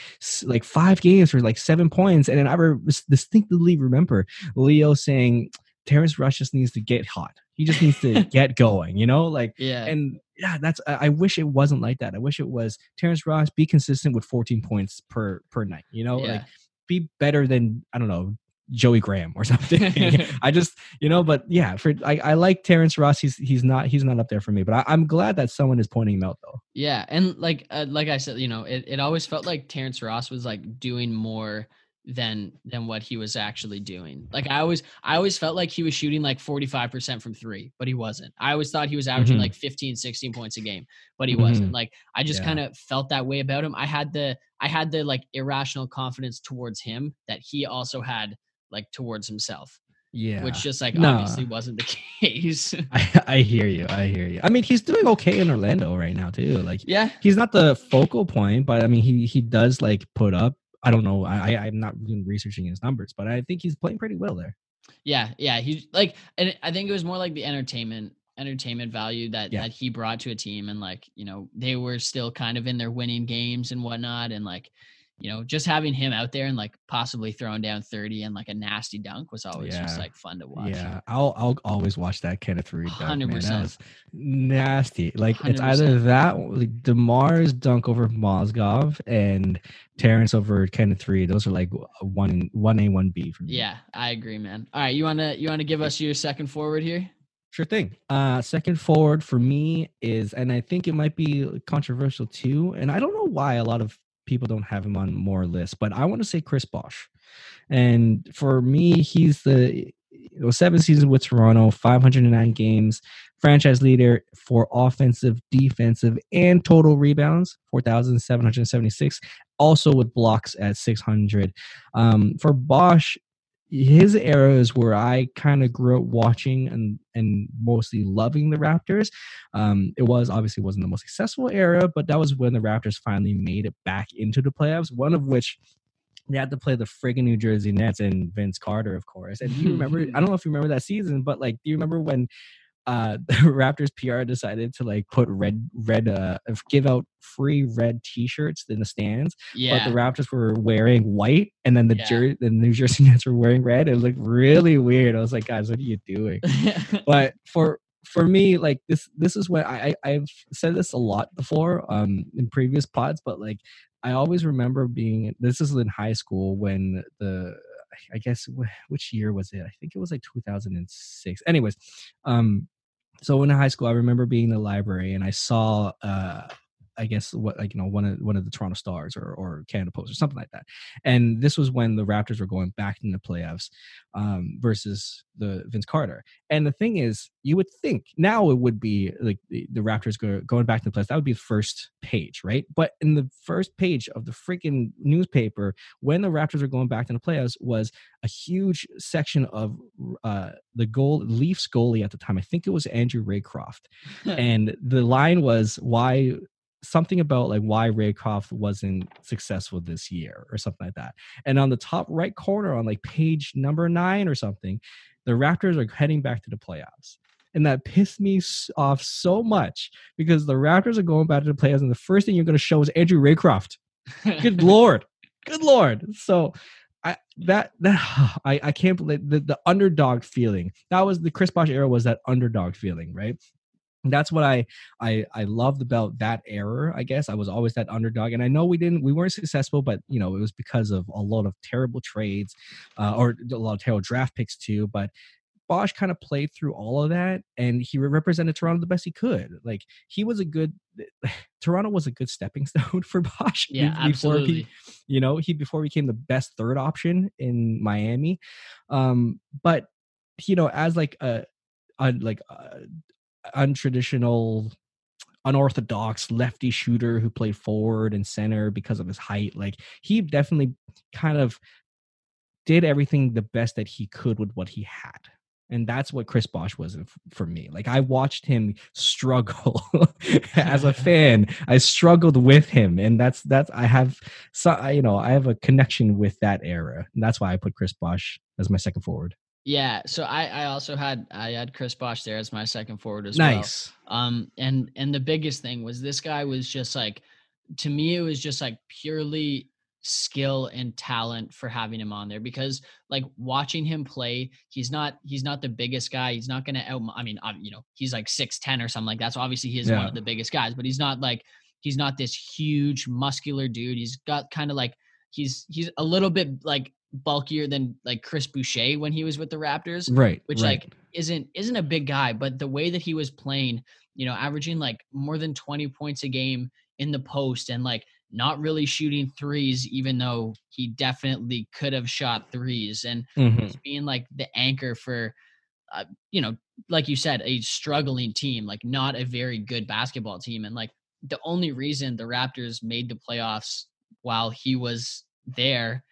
like five games for like seven points, and then I re- distinctly remember Leo saying Terrence Ross just needs to get hot. He just needs to get going. You know, like yeah and yeah, that's I, I wish it wasn't like that. I wish it was Terrence Ross be consistent with 14 points per per night. You know, Yeah. like be better than I don't know Joey Graham or something. I just you know, but yeah, for I, I like Terrence Ross. He's he's not he's not up there for me, but I, I'm glad that someone is pointing him out though. Yeah, and like uh, like I said, you know, it, it always felt like Terrence Ross was like doing more than than what he was actually doing. Like I always I always felt like he was shooting like 45% from 3, but he wasn't. I always thought he was averaging Mhm. like 15 16 points a game, but he wasn't. Mhm. Like I just Yeah. kind of felt that way about him. I had the I had the like irrational confidence towards him that he also had like towards himself, Yeah, which just like Nah. obviously wasn't the case. I, I hear you. I hear you. I mean, he's doing okay in Orlando right now too. Like yeah. he's not the focal point, but I mean, he he does like put up. I don't know. I I- I'm not even researching his numbers, but I think he's playing pretty well there. Yeah, yeah. He like, and I think it was more like the entertainment entertainment value that Yeah. that he brought to a team and like you know they were still kind of in their winning games and whatnot and like you know just having him out there and like possibly throwing down 30 and like a nasty dunk was always just like fun to watch Yeah, I'll I'll always watch that Kenneth Faried dunk. man. That 100%. was nasty. Like it's 100%. either that like Demar's dunk over Mozgov and Terrence over Kenneth Faried. Those are like one one A one B for me. yeah i agree man all right you want to you want to give us your second forward here Sure thing. Uh, second forward for me is, and I think it might be controversial too, and I don't know why a lot of people don't have him on more lists, but I want to say Chris Bosh. And for me, he's the seven seasons with Toronto, 509 games, franchise leader for offensive, defensive, and total rebounds, 4,776. Also with blocks at 600. Um, for Bosh, his era is where I kind of grew up watching and and mostly loving the Raptors. Um, it was obviously wasn't the most successful era, but that was when the Raptors finally made it back into the playoffs. One of which they had to play the friggin' New Jersey Nets and Vince Carter, of course. And you remember? I don't know if you remember that season, but like, do you remember when uh the Raptors PR decided to like put red red uh give out free red T-shirts in the stands? yeah but the Raptors were wearing white, and then the Yeah. Jer- the New Jersey Nets were wearing red. It looked really weird. I was like, guys, what are you doing? but for for me, like this, this is what I, I I've said this a lot before, um, in previous pods, but like I always remember being. This is in high school when the. I guess which year was it? I think it was like 2006. Anyways, um, so in high school, I remember being in the library and I saw, uh, I guess what like you know one of one of the Toronto Stars or or Canada Post or something like that, and this was when the Raptors were going back in the playoffs um, versus the Vince Carter. And the thing is, you would think now it would be like the, the Raptors go, going back to the playoffs. That would be the first page, right? But in the first page of the freaking newspaper, when the Raptors were going back to the playoffs, was a huge section of uh, the goal Leafs goalie at the time. I think it was Andrew Raycroft, and the line was why something about like why Raycroft wasn't successful this year or something like that. And on the top right corner on like page number nine or something, the Raptors are heading back to the playoffs. And that pissed me off so much because the Raptors are going back to the playoffs, and the first thing you're going to show is Andrew Raycroft. Good lord, good lord. So I that that I I can't believe the the underdog feeling. That was the Chris Bosh era was that underdog feeling, right? And that's what I I I loved about that era. I guess I was always that underdog, and I know we didn't we weren't successful, but you know it was because of a lot of terrible trades, uh, or a lot of terrible draft picks too. But Bosh kind of played through all of that, and he represented Toronto the best he could. Like he was a good Toronto was a good stepping stone for Bosh. yeah be- before he absolutely you know he before he became the best third option in miami um but you know as like a, a like a untraditional unorthodox lefty shooter who played forward and center because of his height like he definitely kind of did everything the best that he could with what he had and that's what Chris Bosh was for me. Like I watched him struggle as a fan. I struggled with him, and that's that's I have so you know I have a connection with that era, and that's why I put Chris Bosh as my second forward. Yeah so i i also had i had chris bosh there as my second forward as well. Nice. um and and the biggest thing was this guy was just like to me it was just like purely skill and talent for having him on there because like watching him play he's not he's not the biggest guy. He's not gonna out i mean you know he's like 610 or something like that so obviously he is one of the biggest guys but he's not like he's not this huge muscular dude. He's got kind of like he's he's a little bit like bulkier than like chris boucher when he was with the raptors Right. which right. like isn't isn't a big guy, but the way that he was playing, you know, averaging like more than 20 points a game in the post and like not really shooting threes, even though he definitely could have shot threes and Mhm. being like the anchor for uh, you know, like you said, a struggling team, like not a very good basketball team. And like the only reason the Raptors made the playoffs while he was there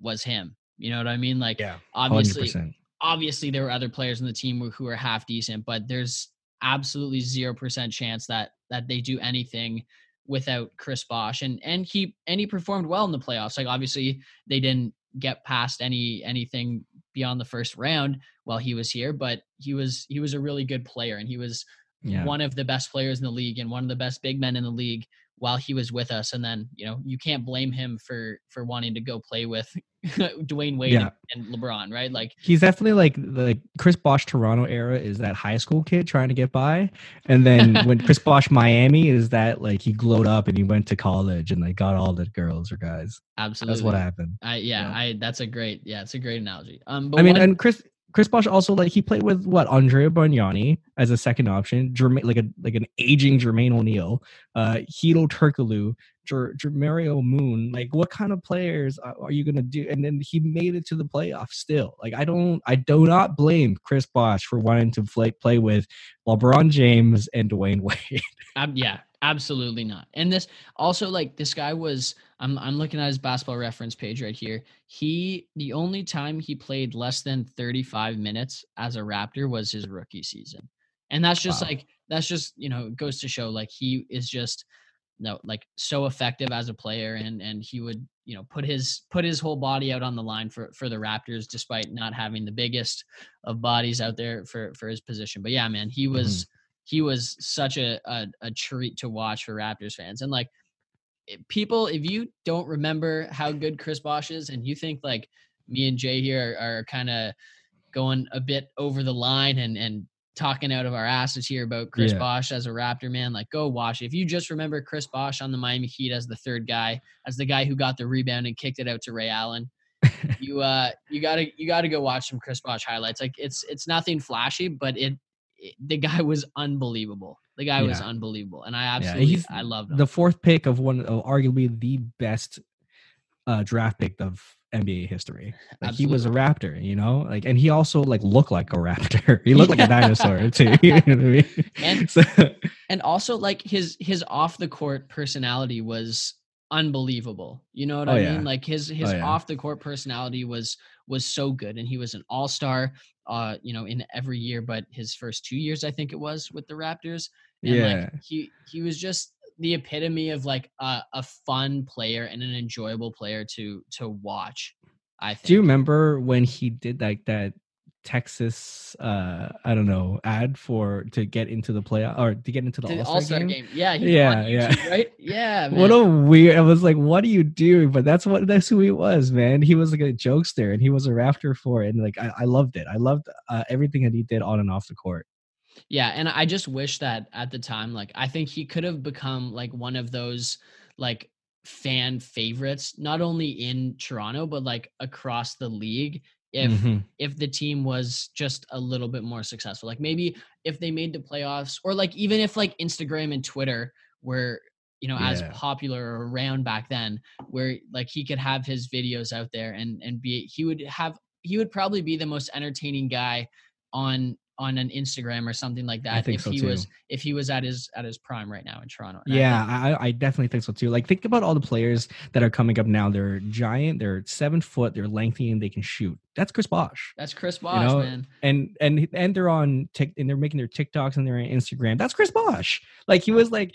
was him. You know what I mean? Like yeah, obviously 100%. obviously there were other players in the team who, who are half decent, but there's absolutely zero percent chance that that they do anything without Chris Bosh. And and he and he performed well in the playoffs. Like obviously they didn't get past any anything beyond the first round while he was here, but he was he was a really good player and he was Yeah. one of the best players in the league and one of the best big men in the league while he was with us. And then, you know, you can't blame him for for wanting to go play with Dwyane Wade Yeah. and LeBron, right? Like He's definitely like the Chris Bosh Toronto era is that high school kid trying to get by, and then when Chris Bosh Miami is that like he glowed up and he went to college and like got all the girls or guys. absolutely. That's what happened. I yeah, Yeah. I that's a great yeah, it's a great analogy. Um but I mean, one- and Chris Chris Bosh also like he played with what Andrea Bargnani as a second option, Jermaine like a like an aging Jermaine O'Neal, uh, Hedo Turkoglu, Jer- Jamario Moon. Like, what kind of players are, are you gonna do? And then he made it to the playoffs still. Like, I don't, I do not blame Chris Bosh for wanting to play play with LeBron James and Dwyane Wade. Ab- yeah, absolutely not. And this also like this guy was I'm I'm looking at his basketball reference page right here. He the only time he played less than 35 minutes as a Raptor was his rookie season. And that's just Wow. like that's just, you know, goes to show like he is just no like so effective as a player and and he would, you know, put his put his whole body out on the line for for the Raptors despite not having the biggest of bodies out there for for his position. But yeah, man, he was mm-hmm. He was such a, a a treat to watch for Raptors fans. And like people, if you don't remember how good Chris Bosh is, and you think like me and Jay here are, are kind of going a bit over the line and and talking out of our asses here about Chris Yeah. Bosh as a Raptor man, like go watch. it. If you just remember Chris Bosh on the Miami Heat as the third guy, as the guy who got the rebound and kicked it out to Ray Allen, you uh you gotta you gotta go watch some Chris Bosh highlights. Like it's it's nothing flashy, but it, it the guy was unbelievable. The guy was unbelievable, and I absolutely he's I loved him. the fourth pick of one of arguably the best uh, draft pick of NBA history. Like he was a raptor, you know, like, and he also like looked like a raptor. he looked like a dinosaur too. You know what I mean? And- So- and also like his his off the court personality was unbelievable. You know what Oh, I yeah. mean? Like his his yeah. off the court personality was was so good, and he was an all star. Uh, you know, in every year, but his first two years, I think it was with the Raptors. And Yeah. like he he was just the epitome of like a, a fun player and an enjoyable player to to watch. I think. Do you remember when he did like that Texas, uh, I don't know, ad for to get into the playoff or to get into the, the All-Star game? game? Yeah, Yeah, yeah. YouTube, right? Yeah, man. What a weird! I was like, "What are you doing?" But that's what that's who he was, man. He was like a jokester, and he was a rafter for it. And like, I, I loved it. I loved uh, everything that he did on and off the court. Yeah, and I just wish that at the time, like I think he could have become like one of those like fan favorites, not only in Toronto but like across the league. If Mhm. if the team was just a little bit more successful, like maybe if they made the playoffs, or like even if like Instagram and Twitter were you know as popular around back then, where like he could have his videos out there and and be he would have he would probably be the most entertaining guy on on an Instagram or something like that I think if so he too. was if he was at his at his prime right now in Toronto. And I Yeah, think- I, I definitely think so too. Like, think about all the players that are coming up now. They're giant. They're seven foot. They're lengthy, and they can shoot. That's Chris Bosh. that's Chris Bosh, know, man. and and and they're on Tik and they're making their TikToks and they're on Instagram. That's Chris Bosh. Like he was like,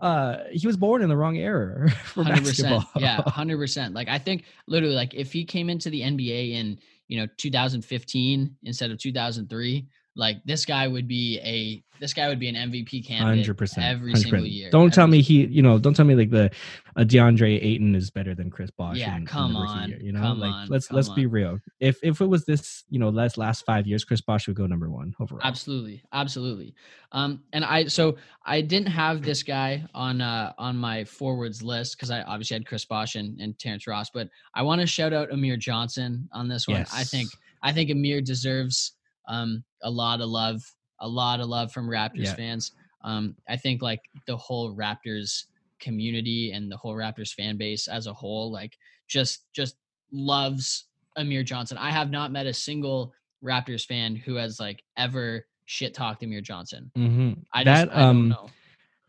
uh, he was born in the wrong era for Hundred basketball. percent. Yeah, hundred percent. Like I think literally, like if he came into the NBA in you know 2015 instead of 2003, like this guy would be a this guy would be an MVP candidate hundred percent every single year. Don't tell me he, you know, don't tell me like the uh, DeAndre Ayton is better than Chris Bosh. Yeah, in- in come rookie on, year, you know, come like on, let's let's be real. If if it was this, you know, last last five years, Chris Bosh would go number one overall. Absolutely, absolutely. Um, and I so I didn't have this guy on uh on my forwards list because I obviously had Chris Bosh and, and Terrence Ross, but I want to shout out Amir Johnson on this one. I think I think Amir deserves um a lot of love, a lot of love from Raptors Yeah. fans. Um, I think like the whole Raptors community and the whole Raptors fan base as a whole, like just just loves Amir Johnson. I have not met a single Raptors fan who has like ever shit talked Amir Johnson. hmm I just that I um know.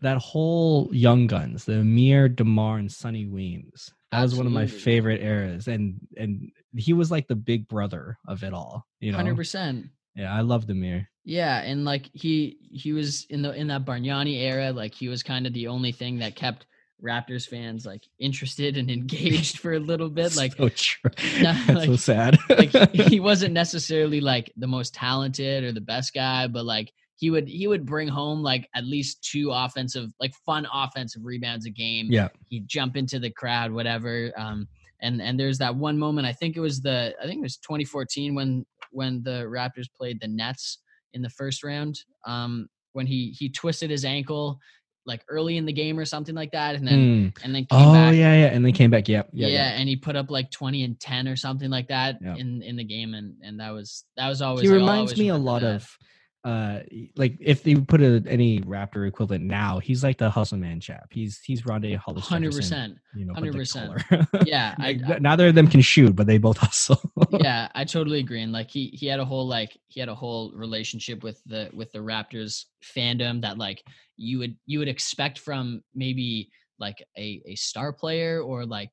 that whole Young Guns, the Amir, Demar, and Sonny Weems. That was one of my favorite eras, and and he was like the big brother of it all. You know, Hundred percent. Yeah, I loved Amir. Yeah, and like he he was in the in that Bargnani era, like he was kind of the only thing that kept Raptors fans like interested and engaged for a little bit. Like, so true. No, That's so sad. like he wasn't necessarily like the most talented or the best guy, but like he would he would bring home like at least two offensive like fun offensive rebounds a game. yeah. He'd jump into the crowd, whatever. Um, and and there's that one moment. I think it was the I think it was 2014 when when the Raptors played the Nets in the first round. Um, when he he twisted his ankle like early in the game or something like that, and then Mm. and then came Oh back. yeah, yeah, and they came back. Yep. Yeah, Yeah, yeah. and he put up like 20 and 10 or something like that Yeah. in in the game and and that was that was always He reminds always me a lot that. of uh like if they put a, any Raptor equivalent now, he's like the hustle man chap. He's he's Rondae Hollis. 100%. You know, 100%. taller. Yeah, I, Like, I- neither of them can shoot, but they both hustle. yeah, I totally agree. And like he he had a whole like he had a whole relationship with the with the Raptors fandom that like you would you would expect from maybe like a a star player or like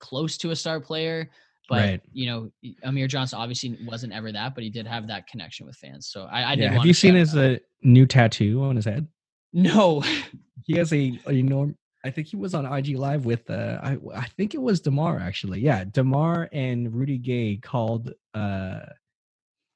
close to a star player. But Right. you know, Amir Johnson obviously wasn't ever that, but he did have that connection with fans. So I, I yeah. Have you seen his uh, new tattoo on his head? No. He has a, a enorm. I think he was on IG Live with uh I I think it was Demar actually. Yeah, Demar and Rudy Gay called uh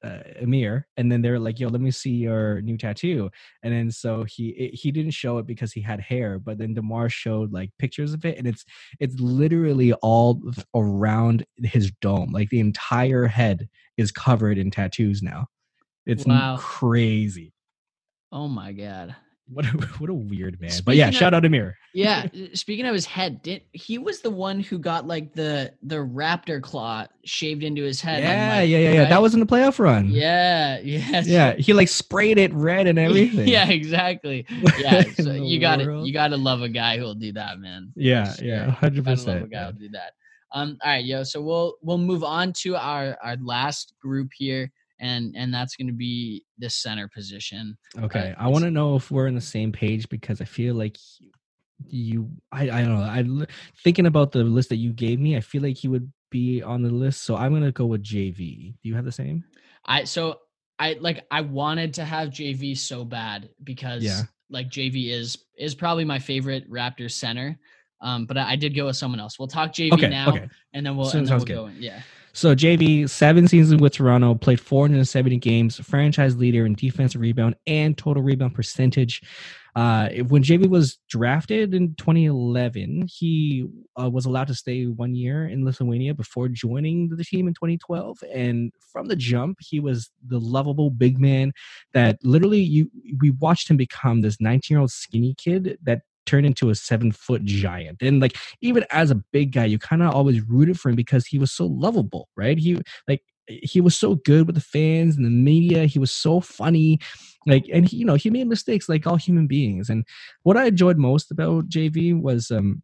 uh, Amir, and then they're like, "Yo, let me see your new tattoo." And then so he it, he didn't show it because he had hair, but then Demar showed like pictures of it, and it's it's literally all around his dome, like the entire head is covered in tattoos now. It's Wow. crazy. Oh my god. What a, what a weird man. but yeah, of- shout out Amir. Yeah, speaking of his head, did he was the one who got like the the raptor claw shaved into his head? Yeah, like, yeah, yeah, yeah. That was in the playoff run. Yeah, yeah, yeah. He like sprayed it red and everything. Yeah, exactly. Yeah, so you got to you got to love a guy who'll do that, man. Yeah, yeah, sure. hundred You gotta love a guy who'll do that. Um, all right, yo. So we'll we'll move on to our our last group here, and and that's going to be the center position. Okay, I want to know if we're on the same page because I feel like you. I I don't know. I thinking about the list that you gave me. I feel like he would be on the list, so I'm gonna go with JV. Do you have the same? I so I like I wanted to have JV so bad because Yeah. like JV is is probably my favorite Raptors center. Um, but I, I did go with someone else. We'll talk JV Okay, now, okay. and then we'll and then we'll good. go in. Yeah, So JV, seven seasons with Toronto, played 470 games, franchise leader in defensive rebound and total rebound percentage. Uh, when JV was drafted in 2011, he uh, was allowed to stay one year in Lithuania before joining the team in 2012. And from the jump, he was the lovable big man that literally you we watched him become this 19 year old skinny kid that turned into a seven foot giant. And like even as a big guy, you kind of always rooted for him because he was so lovable, right? He like he was so good with the fans and the media. He was so funny, like, and he, you know he made mistakes like all human beings. And what I enjoyed most about JV was um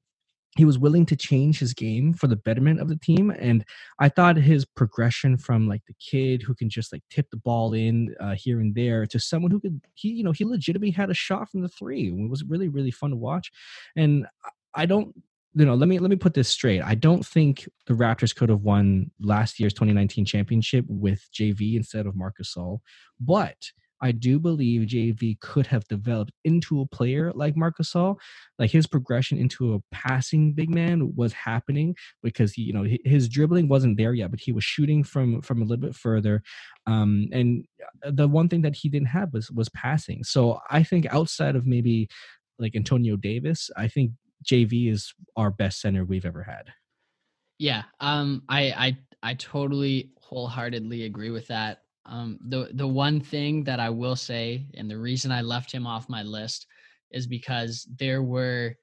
he was willing to change his game for the betterment of the team and i thought his progression from like the kid who can just like tip the ball in uh, here and there to someone who could he you know he legitimately had a shot from the three. It was really really fun to watch and I- don't you know let me let me put this straight. I don't think the raptors could have won last year's 2019 championship with jv instead of Marc Gasol, but I do believe JV could have developed into a player like Marc Gasol. Like his progression into a passing big man was happening because he, you know, his dribbling wasn't there yet, but he was shooting from from a little bit further. Um, and the one thing that he didn't have was was passing. So I think outside of maybe like Antonio Davis, I think JV is our best center we've ever had. yeah. Um, I I I totally wholeheartedly agree with that. Um, the the one thing that I will say, and the reason I left him off my list, is because there were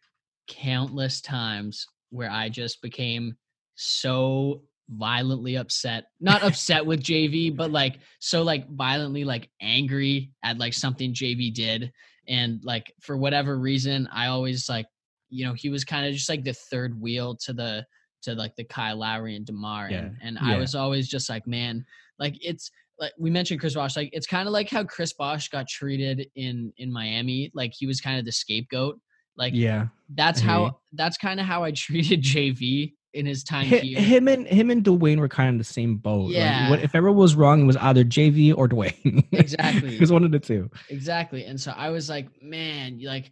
countless times where I just became so violently upset not upset with jv but like so like violently like angry at like something jv did. And like for whatever reason i always like you know he was kind of just like the third wheel to the to like the kyle lowry and demar. Yeah, and, and i was always just like man like it's like we mentioned chris bosh like it's kind of like how chris bosh got treated in in miami like he was kind of the scapegoat like Yeah, that's how that's kind of how I treated JV in his time Hi- here. him and him and Dwyane were kind of the same boat. Like, Yeah. what, if ever was wrong, it was either JV or Dwyane. Exactly. it was one of the two. Exactly. And so I was like, man, like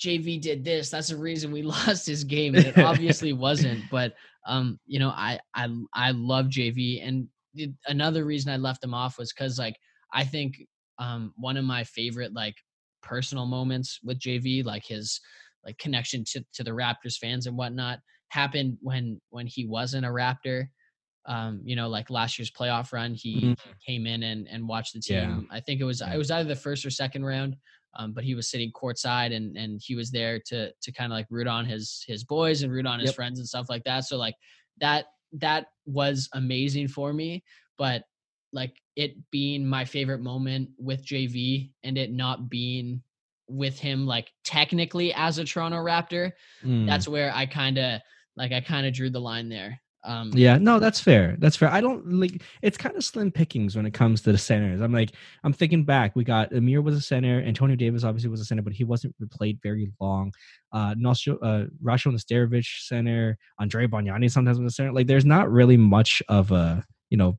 JV did this. That's the reason we lost his game. And it obviously wasn't. But um, you know, I I I love JV, and another reason I left him off was because like I think um one of my favorite like personal moments with JV, like his like connection to to the Raptors fans and whatnot, happened when when he wasn't a Raptor. Um, you know, like last year's playoff run, he, Mhm. came in and and watched the Yeah. team. I think it was it was either the first or second round. Um, but he was sitting courtside and and he was there to to kind of like root on his his boys and root on his Yep. friends and stuff like that. So like that that was amazing for me. But like it being my favorite moment with JV and it not being with him like technically as a Toronto Raptor, Mm. that's where I kind of like I kind of drew the line there. Um Yeah, no, that's fair. That's fair. I don't like it's kind of slim pickings when it comes to the centers. I'm like, I'm thinking back. We got Amir was a center, Antonio Davis obviously was a center, but he wasn't played very long. Uh Nosho, uh Rasho Nesterovic center, Andre Bargnani sometimes was a center. Like there's not really much of a, you know,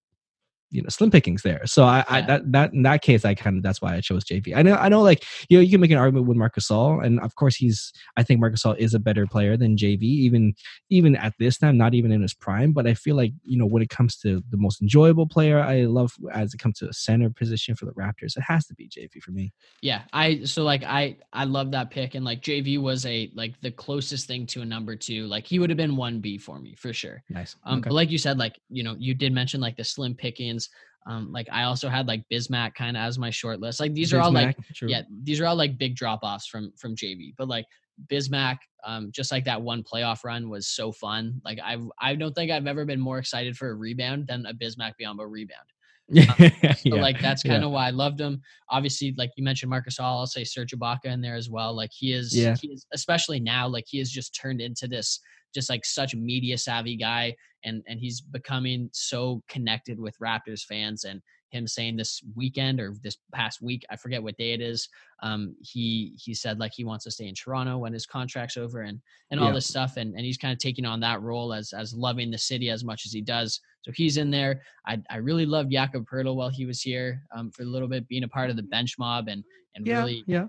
you know, slim pickings there. So I, I that that in that case, I kind of that's why I chose JV. I know I know like you know you can make an argument with Marc Gasol, and of course he's I think Marc Gasol is a better player than JV, even even at this time, not even in his prime. But I feel like you know when it comes to the most enjoyable player, I love as it comes to a center position for the Raptors, it has to be JV for me. Yeah, I so like I I love that pick and like JV was a like the closest thing to a number 2. Like he would have been 1B for me for sure. Nice. Um Okay. but like you said like you know you did mention like the slim pickings. Um like I also had like Bismack kind of as my short list. Like these are all like true. yeah, these are all like big drop offs from from JV. But like Bismack, um, just like that one playoff run was so fun. Like I I don't think I've ever been more excited for a rebound than a Bismack Biyombo rebound. Yeah, um, So like that's kind of why I loved him. Obviously, like you mentioned Marc Gasol, I'll say Serge Ibaka in there as well. Like he is, Yeah. he is especially now, like he has just turned into this just like such media savvy guy and and he's becoming so connected with Raptors fans and him saying this weekend or this past week, I forget what day it is. Um, he he said like he wants to stay in Toronto when his contract's over and and all Yeah. this stuff and and he's kind of taking on that role as as loving the city as much as he does. So he's in there. I I really loved Jakob Poeltl while he was here um, for a little bit, being a part of the bench mob and and yeah, really yeah.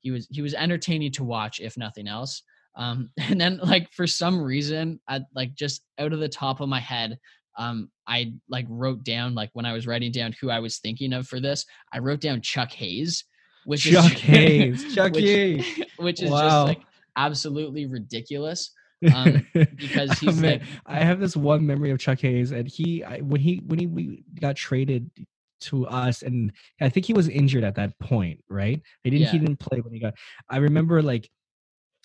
he was he was entertaining to watch if nothing else. Um, and then like for some reason, I like just out of the top of my head, um, I like wrote down like when I was writing down who I was thinking of for this, I wrote down Chuck Hayes, which Chuck is Hayes, Chuck which, Hayes. which is Wow. just like absolutely ridiculous. Um, because he's Man, like- I have this one memory of Chuck Hayes, and he I, when he when he we got traded to us, and I think he was injured at that point, right? He didn't he didn't play when he got. I remember like.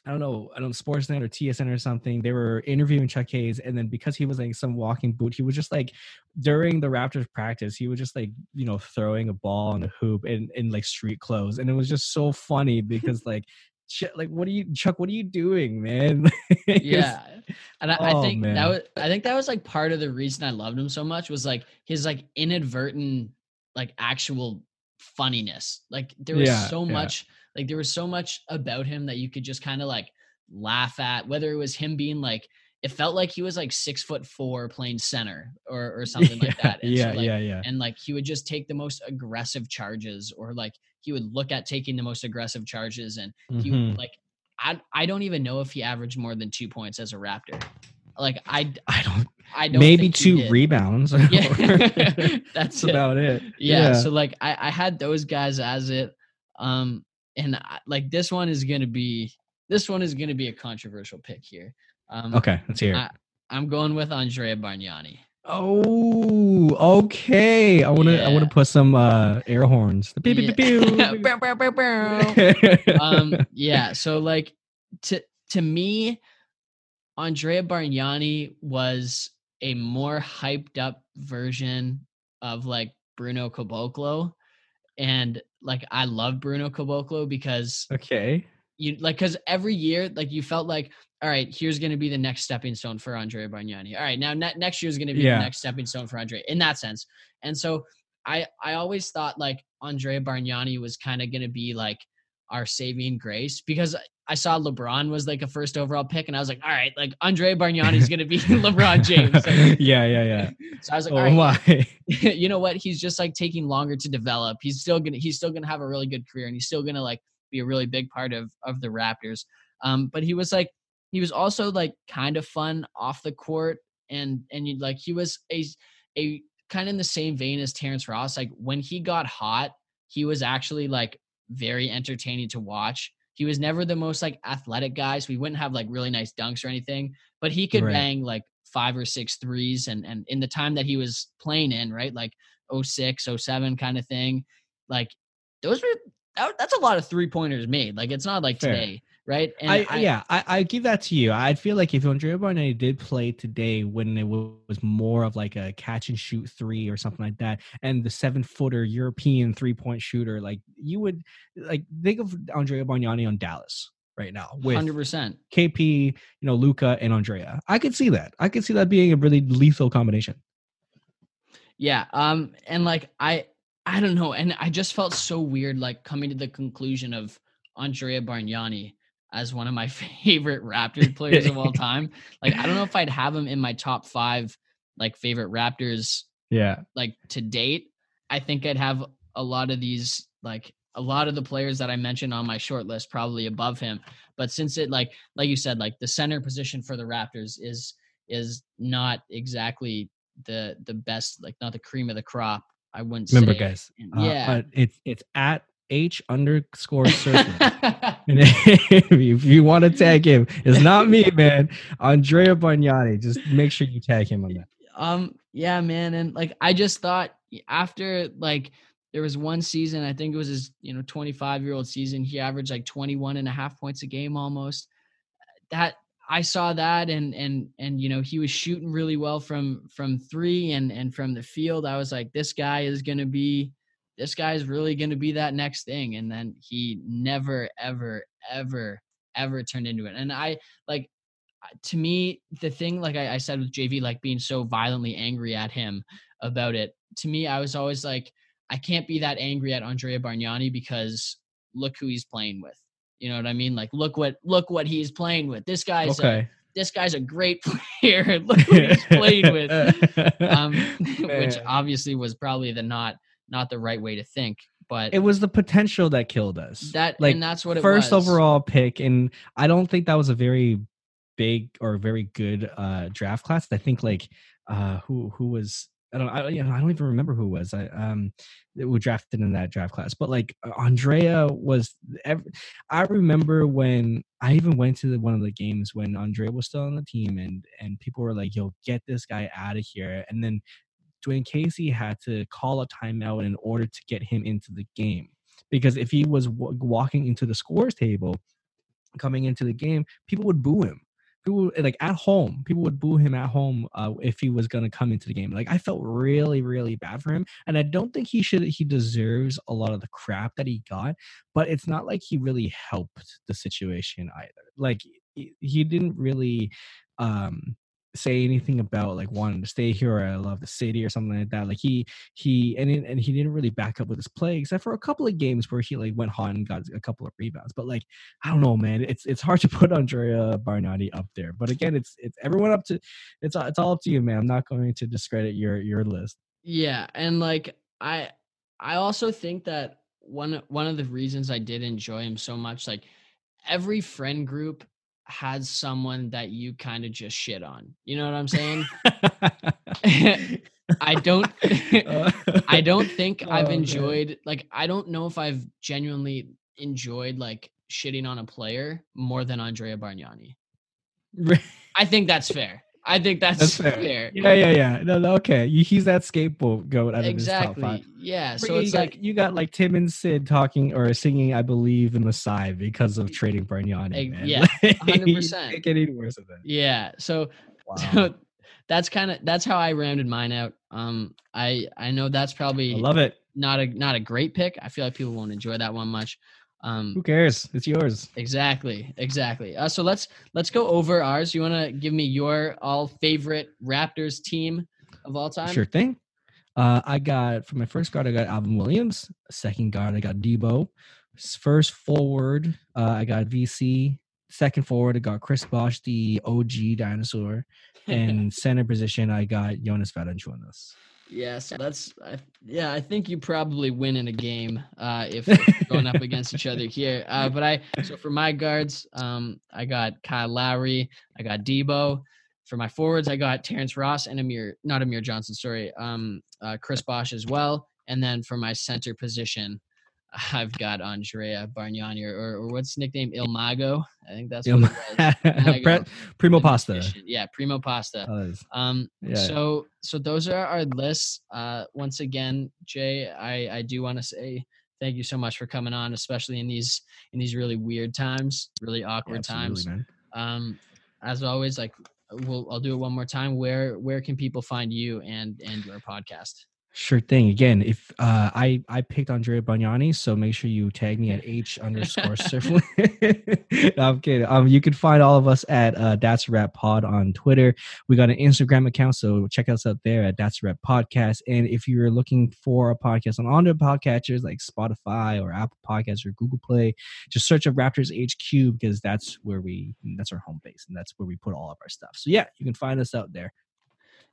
I don't know, I don't know, Sportsnet or TSN or something. They were interviewing Chuck Hayes, and then because he was like some walking boot, he was just like during the Raptors practice, he was just like you know throwing a ball on a hoop in in like street clothes, and it was just so funny because like, Ch- like what are you, Chuck? What are you doing, man? Yeah and I, I Oh, think man. that was i think that was like part of the reason i loved him so much was like his like inadvertent like actual funniness like there was Yeah, so yeah. much like there was so much about him that you could just kind of like laugh at whether it was him being like it felt like he was like six foot four playing center or or something like that and so, yeah, like, yeah, yeah. and like he would just take the most aggressive charges or like he would look at taking the most aggressive charges and he Mhm. like I I don't even know if he averaged more than two points as a Raptor. Like I I don't. I don't Maybe two rebounds. Yeah, that's about it. Yeah, So like I I had those guys as it, um, and I, like this one is gonna be this one is gonna be a controversial pick here. Um, okay, let's hear it. I- I'm going with Andrea Bargnani. oh, okay. I want to. I wanna put some uh air horns. Yeah. um yeah so like to to me andrea bargnani was a more hyped up version of like bruno caboclo and like i love bruno caboclo because okay. you like because every year like you felt like all right here's going to be the next stepping stone for andrea bargnani all right now ne- next year is going to be Yeah. the next stepping stone for andre in that sense and so i i always thought like andrea bargnani was kind of going to be like our saving grace because I saw LeBron was like a first overall pick, and I was like, all right, like Andre Bargnani is going to be LeBron James. Like, yeah, yeah, yeah. so I was like, Oh all right, my. you know what? He's just like taking longer to develop. He's still gonna he's still gonna have a really good career, and he's still gonna like be a really big part of of the Raptors. Um, but he was like he was also like kind of fun off the court, and and you like he was a a kind of in the same vein as Terrence Ross. Like when he got hot, he was actually like very entertaining to watch. He was never the most like athletic guy, so we wouldn't have like really nice dunks or anything, but he could Right. bang like five or six threes and and in the time that he was playing in, right? Like 06, 07 kind of thing. Like those were that, that's a lot of three pointers made. Like it's not like Fair. today, right? And I, yeah, I, I give that to you. I feel like if Andrea Barnett did play today when it was more of like a catch and shoot three or something like that, and the seven footer European three point shooter, like you would like think of Andrea Bargnani on Dallas right now with hundred percent. KP, you know, Luka and Andrea. I could see that. I could see that being a really lethal combination. Yeah. Um, and like I I don't know, and I just felt so weird like coming to the conclusion of Andrea Bargnani as one of my favorite Raptors players of all time. Like I don't know if I'd have him in my top five like favorite Raptors Yeah. like to date. I think I'd have a lot of these like a lot of the players that I mentioned on my short list probably above him. But since it like like you said, like the center position for the Raptors is is not exactly the the best, like not the cream of the crop. I wouldn't Remember, say. guys. Uh, yeah. it's it's at H underscore circle. And if you, want to tag him, it's not me, man. Andrea Bargnani. Just make sure you tag him on that. um yeah man and like i just thought after like there was one season i think it was his you know 25 year old season he averaged like 21 and a half points a game almost that i saw that and and and you know he was shooting really well from from three and and from the field i was like this guy is gonna be this guy's really gonna be that next thing and then he never ever ever ever turned into it and i like to me, the thing, like I, I said with JV, like being so violently angry at him about it, to me, I was always like, I can't be that angry at Andrea Bargnani because look who he's playing with. You know what I mean? Like, look what look what he's playing with. This guy's a, Okay. this guy's a great player. look who he's playing with. Um, which obviously was probably the not not the right way to think. But it was the potential that killed us. that like and that's what it first was. overall pick, and I don't think that was a very big or very good uh draft class. I think like uh who who was I don't I, you know, I don't even remember who it was I um that were drafted in that draft class. But like uh, Andrea was ev- I remember when I even went to the, one of the games when Andrea was still on the team and and people were like, "Yo, get this guy out of here." And then Dwane Casey had to call a timeout in order to get him into the game because if he was w- walking into the scores table coming into the game, people would boo him. People like at home, people would boo him at home uh, if he was gonna come into the game. Like I felt really, really bad for him, and I don't think he should. He deserves a lot of the crap that he got, but it's not like he really helped the situation either. Like he, he didn't really um say anything about like wanting to stay here or I love the city or something like that. Like he he and and he didn't really back up with his play except for a couple of games where he like went hot and got a couple of rebounds. But like I don't know, man. It's it's hard to put Andrea Bargnani up there. But again, it's it's everyone up to it's it's all up to you, man. I'm not going to discredit your your list. Yeah, and like I I also think that one one of the reasons I did enjoy him so much like every friend group has someone that you kind of just shit on. You know what I'm saying? I don't I don't think I've Oh, enjoyed like I don't know if I've genuinely enjoyed like shitting on a player more than Andrea Bargnani. I think that's fair. I think that's, That's fair. fair. Yeah, yeah, yeah. No, no, okay. He's that scapegoat goat out of his top Exactly. five. Yeah. So you it's got, like you got like Tim and Sid talking or singing, I believe, in the side because of trading. Eg- man. yeah, 100%. Can't get any worse than that. yeah. So Wow. so that's kind of that's how I rounded mine out. Um, I I know that's probably I love it. not a not a great pick. I feel like people won't enjoy that one much. Um, Who cares? It's yours. exactly, exactly. Uh, so let's let's go over ours. You want to give me your all favorite Raptors team of all time? Sure thing. Uh, I got for my first guard, I got Alvin Williams. Second guard, I got Debo. First forward, uh, I got VC. Second forward, I got Chris Bosh, the OG dinosaur. And center position, I got Jonas Valanciunas. Yeah, so that's I, yeah. I think you probably win in a game uh, if, going up against each other here. Uh, but I so for my guards, um, I got Kyle Lowry, I got Debo. For my forwards, I got Terrence Ross and Amir, not Amir Johnson, sorry, um, uh, Chris Bosh as well. And then for my center position, I've got Andrea Bargnani or, or, or what's nickname? Il Mago. I think that's what it was. Primo Pasta. Yeah, Primo Pasta. Oh, um, yeah. so so those are our lists. Uh, once again, Jay, I I do want to say thank you so much for coming on, especially in these in these really weird times, really awkward Yeah, times. man. Um, as always, like we'll I'll do it one more time. Where where can people find you and and your podcast? Sure thing. Again, if uh, I I picked Andrea Bargnani, so make sure you tag me at h underscore surfling. no, I'm kidding. Um, you can find all of us at uh, That's Rap Pod on Twitter. We got an Instagram account, so check us out there at That's Rap Podcast. And if you're looking for a podcast on other podcatchers like Spotify or Apple Podcasts or Google Play, just search up Raptors HQ because that's where we that's our home base and that's where we put all of our stuff. So yeah, you can find us out there.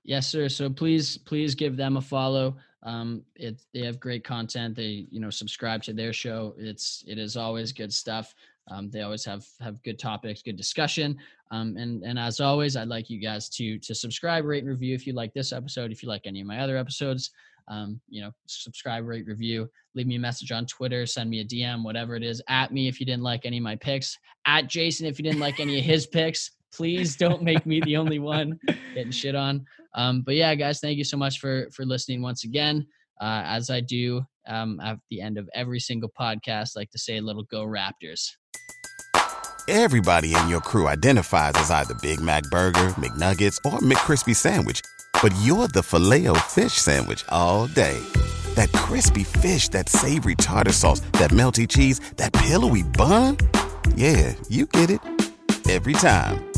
Yes, sir. So please, please give them a follow. Um, it they have great content. They you know subscribe to their show. It's it is always good stuff. Um, they always have have good topics, good discussion. Um, and and as always, I'd like you guys to to subscribe, rate, and review if you like this episode. If you like any of my other episodes, um, you know, subscribe, rate, review. Leave me a message on Twitter. Send me a DM, whatever it is. At me if you didn't like any of my picks. At Jason if you didn't like any of his picks. Please don't make me the only one getting shit on. Um, but yeah, guys, thank you so much for for listening once again. Uh, as I do um, at the end of every single podcast, I like to say a little "Go Raptors." Everybody in your crew identifies as either Big Mac Burger, McNuggets, or McCrispy Sandwich. But you're the filet fish Sandwich all day. That crispy fish, that savory tartar sauce, that melty cheese, that pillowy bun. Yeah, you get it. Every time.